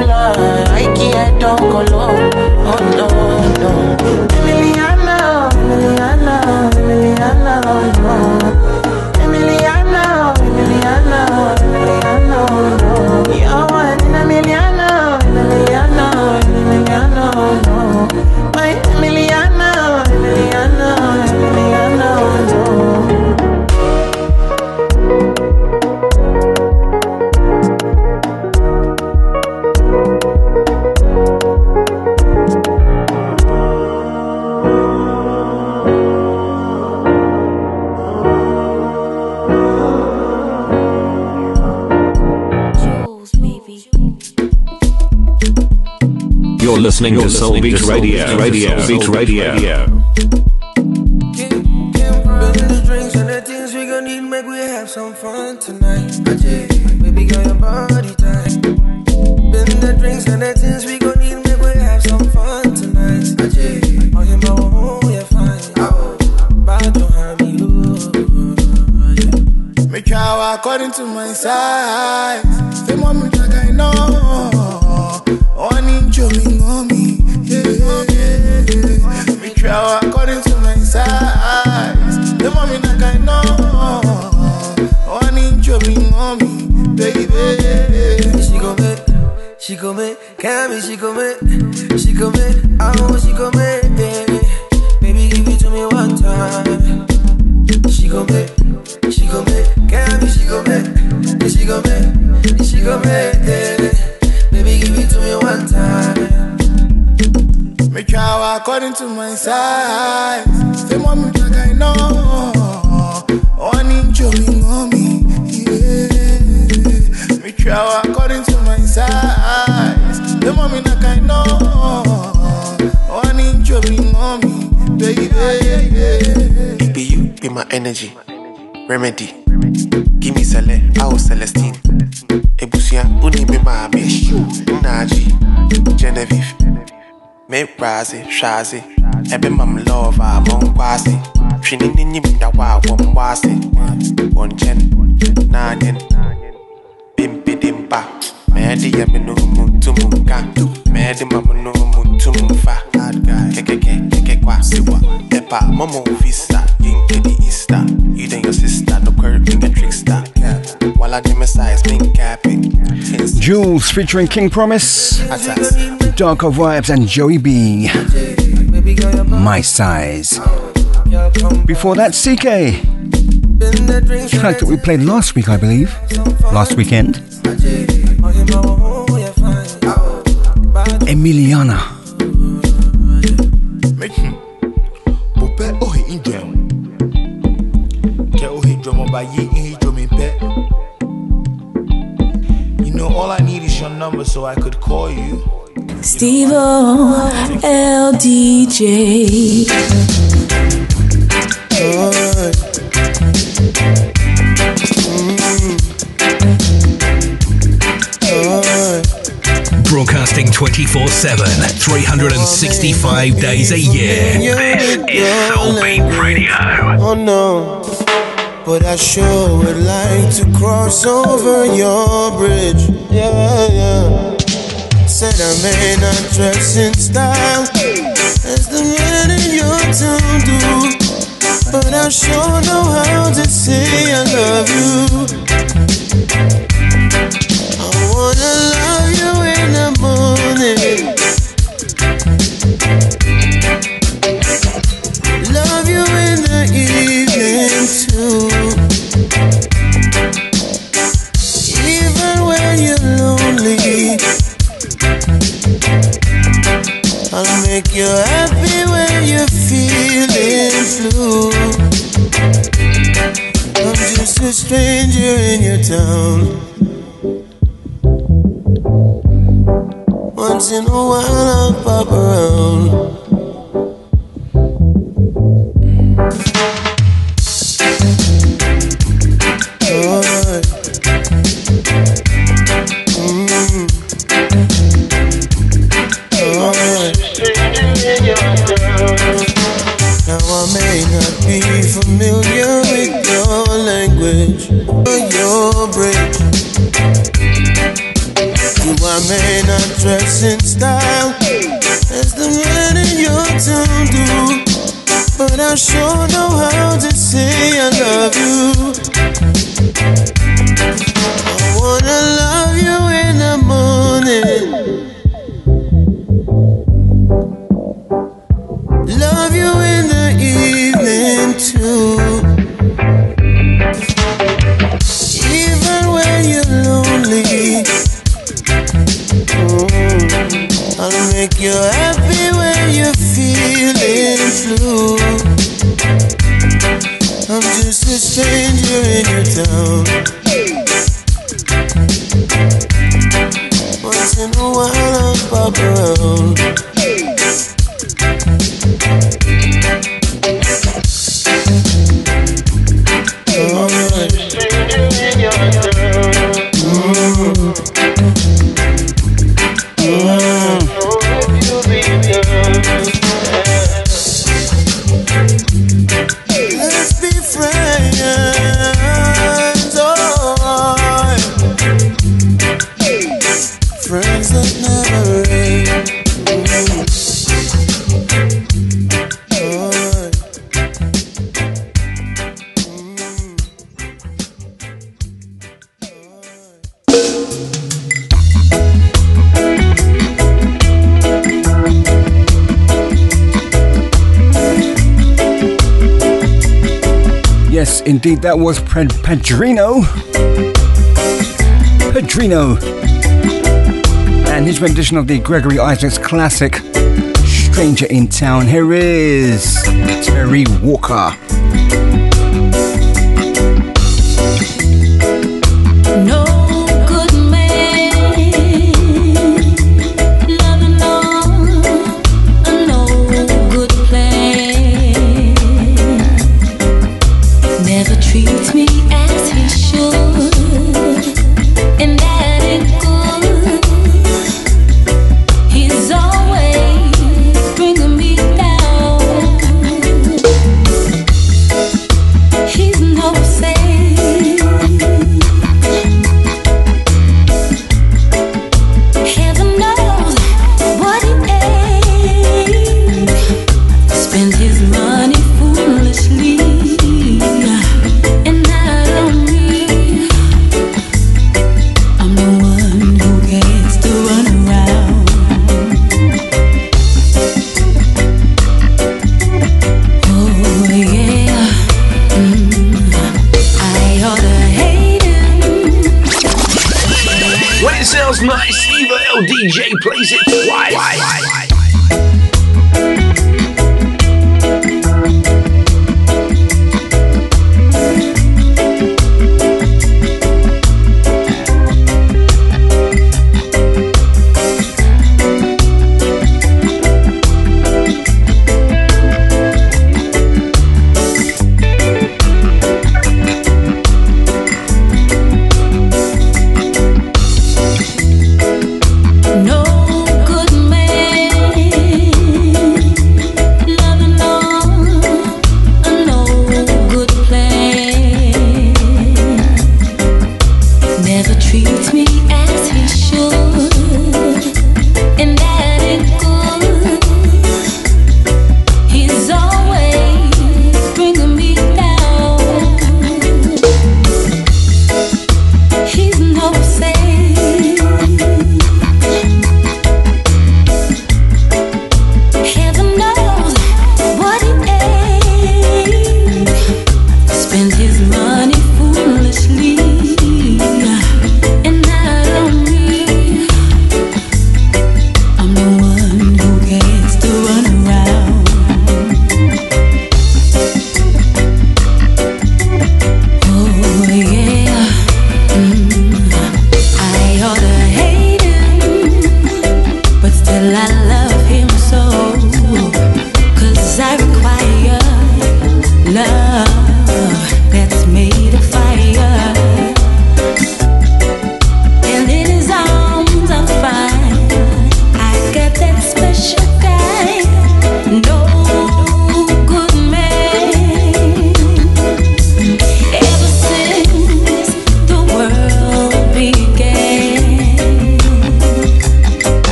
medulla. I can't don't. Oh no, no. You're listening to Soul Beat Radio. Radio. Beat Radio. Bring Shazi. Ebe mam love, I'm on quasi. Shinin in you, da wa, wom wasi. One chen, nanyan. Bimpi dimpa. Medi ya minu muntu munka. Medi mamu no mfa. Easter. And your sister, no curve in the trickster. While I do size, mink capping. Juls featuring King Promise. Darkovibes, and Joey B. My size. Before that, CK. Track that we played last week, I believe. Last weekend. Emiliana. Steve O LDJ. Broadcasting 24 7, 365 days a year. This is Soul Beat Radio. Oh no, but I sure would like to cross over your bridge. Yeah, yeah. I may not dress in style as the men in your town do, but I sure know how to say I love you. You're happy when you're feeling blue. I'm just a stranger in your town. Once in a while I'll pop around. Dress in style as the men in your town do. But I'll sure Pedrino. Pedrino. And his rendition of the Gregory Isaacs classic, Stranger in Town. Here is Terry Walker.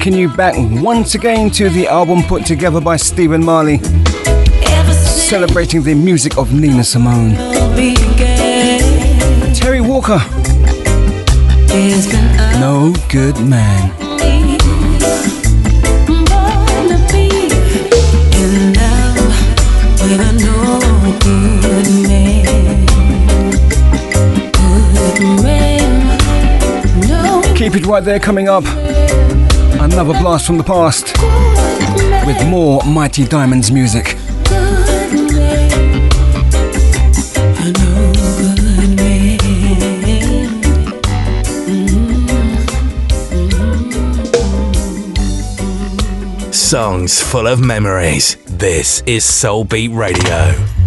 taking you back once again to the album put together by Stephen Marley, celebrating the music of Nina Simone. Terry Walker, No Good Man. Keep it right there coming up. Another blast from the past with more Mighty Diamonds music. Songs full of memories. This is Soul Beat Radio.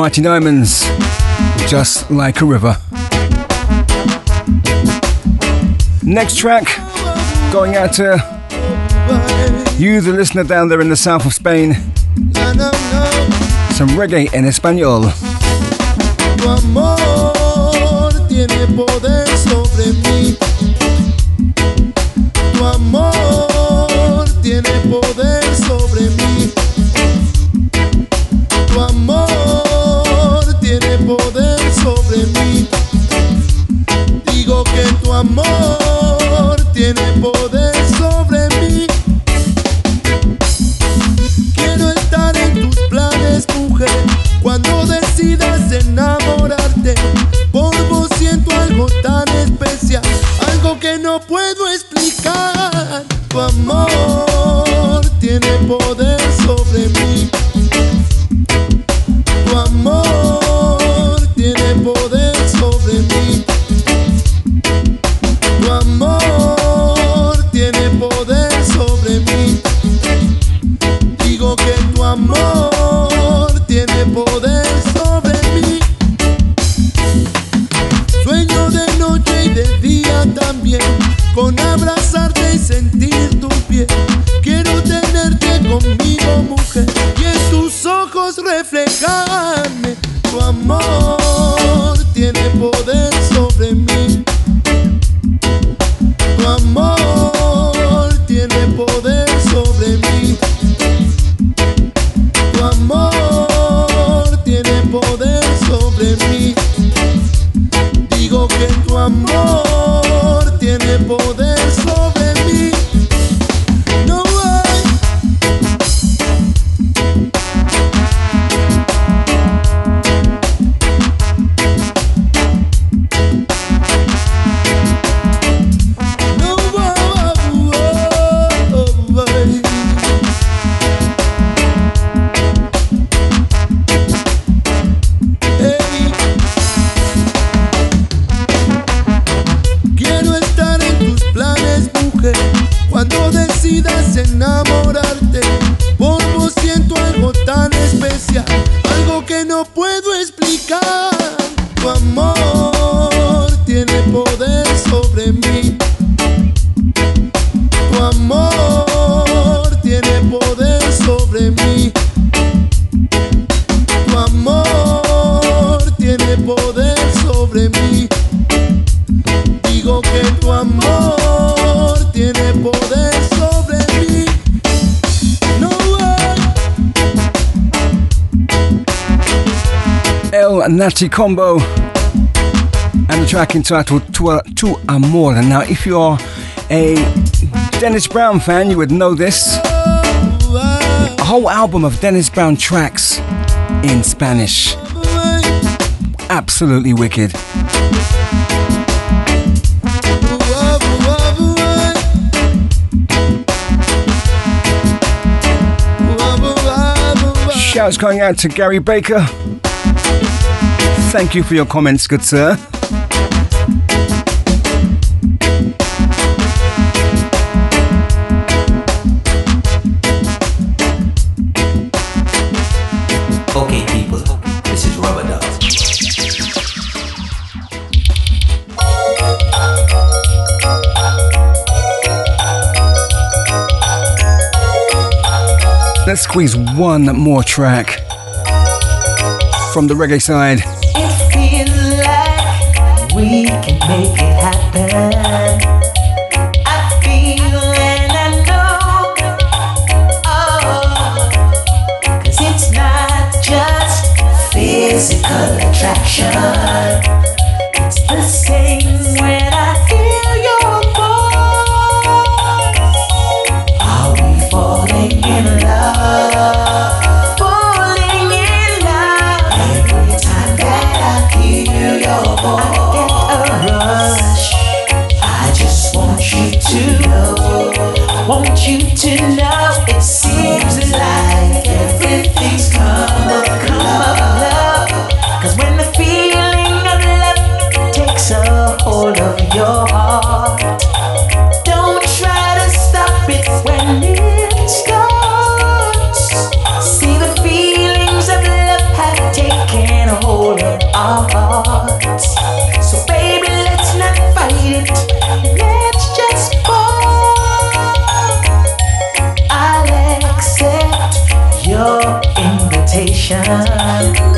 Mighty Diamonds, just like a river. Next track, going out to you, the listener down there in the south of Spain. Some reggae in Espanol. Tiene poder sobre mí. Tu amor amor tiene poder sobre mí. Quiero estar en tus planes, mujer, cuando decidas enamorarte. Por vos siento algo tan especial, algo que no Nati Combo and the track entitled Tu, tu And Now, if you're a Dennis Brown fan, you would know this. A whole album of Dennis Brown tracks in Spanish. Absolutely wicked. Shouts going out to Gary Baker. Thank you for your comments, good sir. Okay, people, this is Rubber Dub. Let's squeeze one more track from the reggae side. Make it happen. I feel and I know. Oh, it's not just physical attraction. It's the same reservation.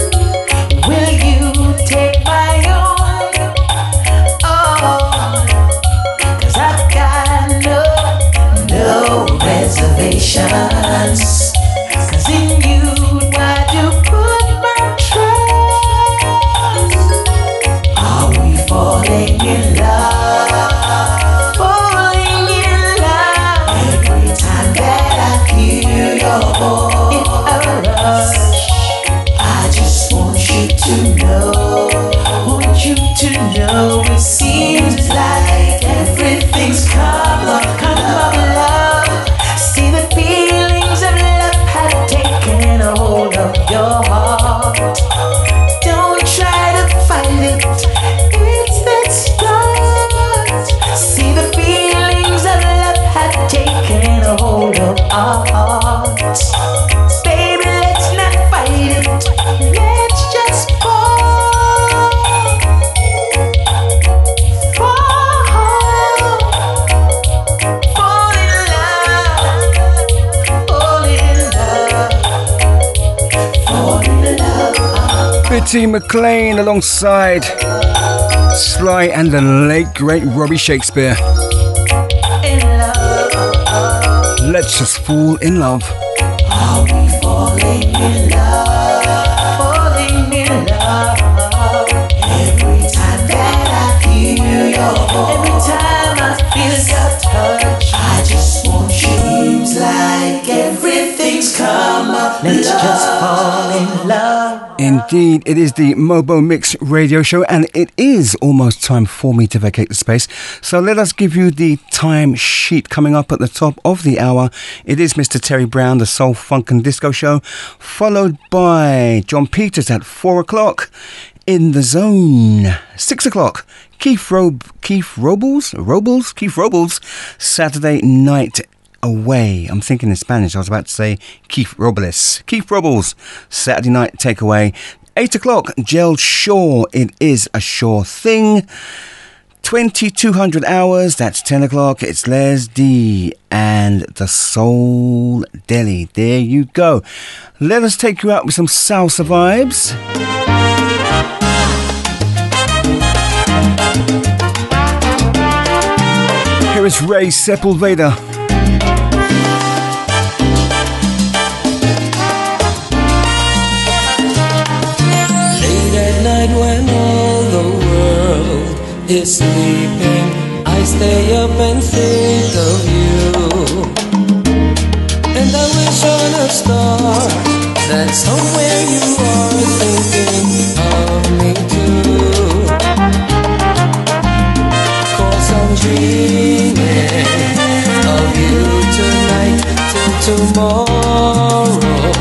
McLean alongside Sly and the late great Robbie Shakespeare. Let's just fall in love. Are we falling in love? Falling in love. Every time that I hear your voice, every time I feel your touch, I just want you. Seems like everything's come up. Let's just fall in love. Indeed, it is the Mobo Mix radio show, and it is almost time for me to vacate the space. So let us give you the time sheet coming up at the top of the hour. It is Mr. Terry Brown, the Soul Funk and Disco Show, followed by John Peters at four o'clock. In the zone, six o'clock. Keith Rob, Keith Robles, Robles, Keith Robles, Saturday night away. I'm thinking in Spanish. I was about to say Keith Robles. Keith Robles, Saturday night takeaway. 8 o'clock, Gel Shaw. It is a sure thing. 2200 hours, that's 10 o'clock. It's Les D and the Soul Deli. There you go. Let us take you out with some salsa vibes. Here is Ray Sepulveda. Is sleeping, I stay up and think of you. And I wish on a star that somewhere you are thinking of me too. Cause I'm dreaming of you tonight till tomorrow.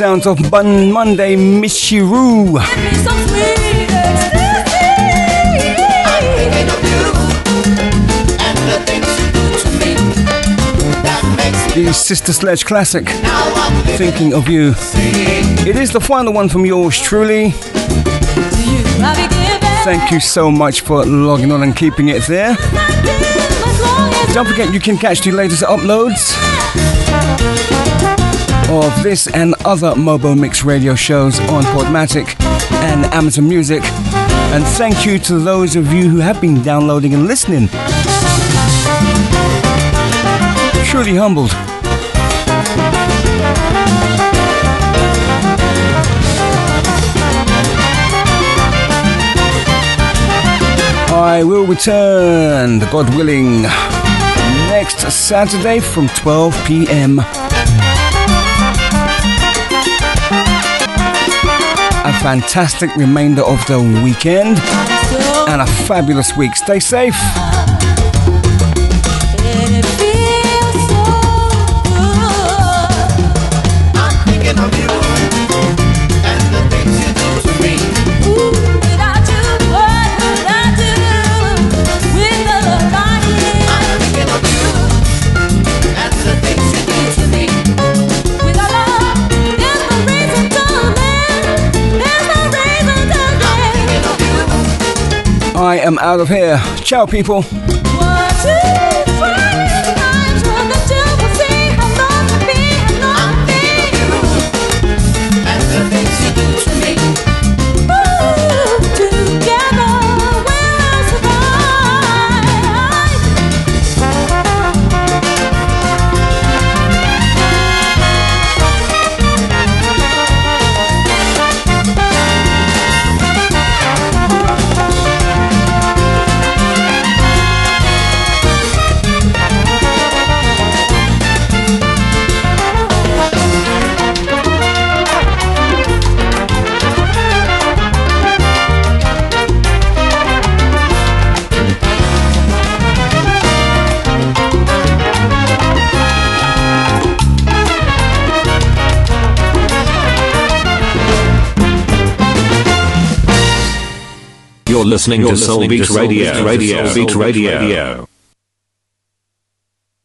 Sounds of Bun Monday Michiru. The Sister Sledge classic, Thinking of You. It is the final one from yours truly. Thank you so much for logging on and keeping it there. Don't forget you can catch the latest uploads of this and other Mobo Mix radio shows on Podomatic and Amazon Music And thank you to those of you who have been downloading and listening. Truly humbled. I will return, God willing, next Saturday from 12 p.m. fantastic remainder of the weekend and a fabulous week. Stay safe. Out of here. Ciao, people. You're listening to Soul Beat Radio. Radio. Soul Beat Radio.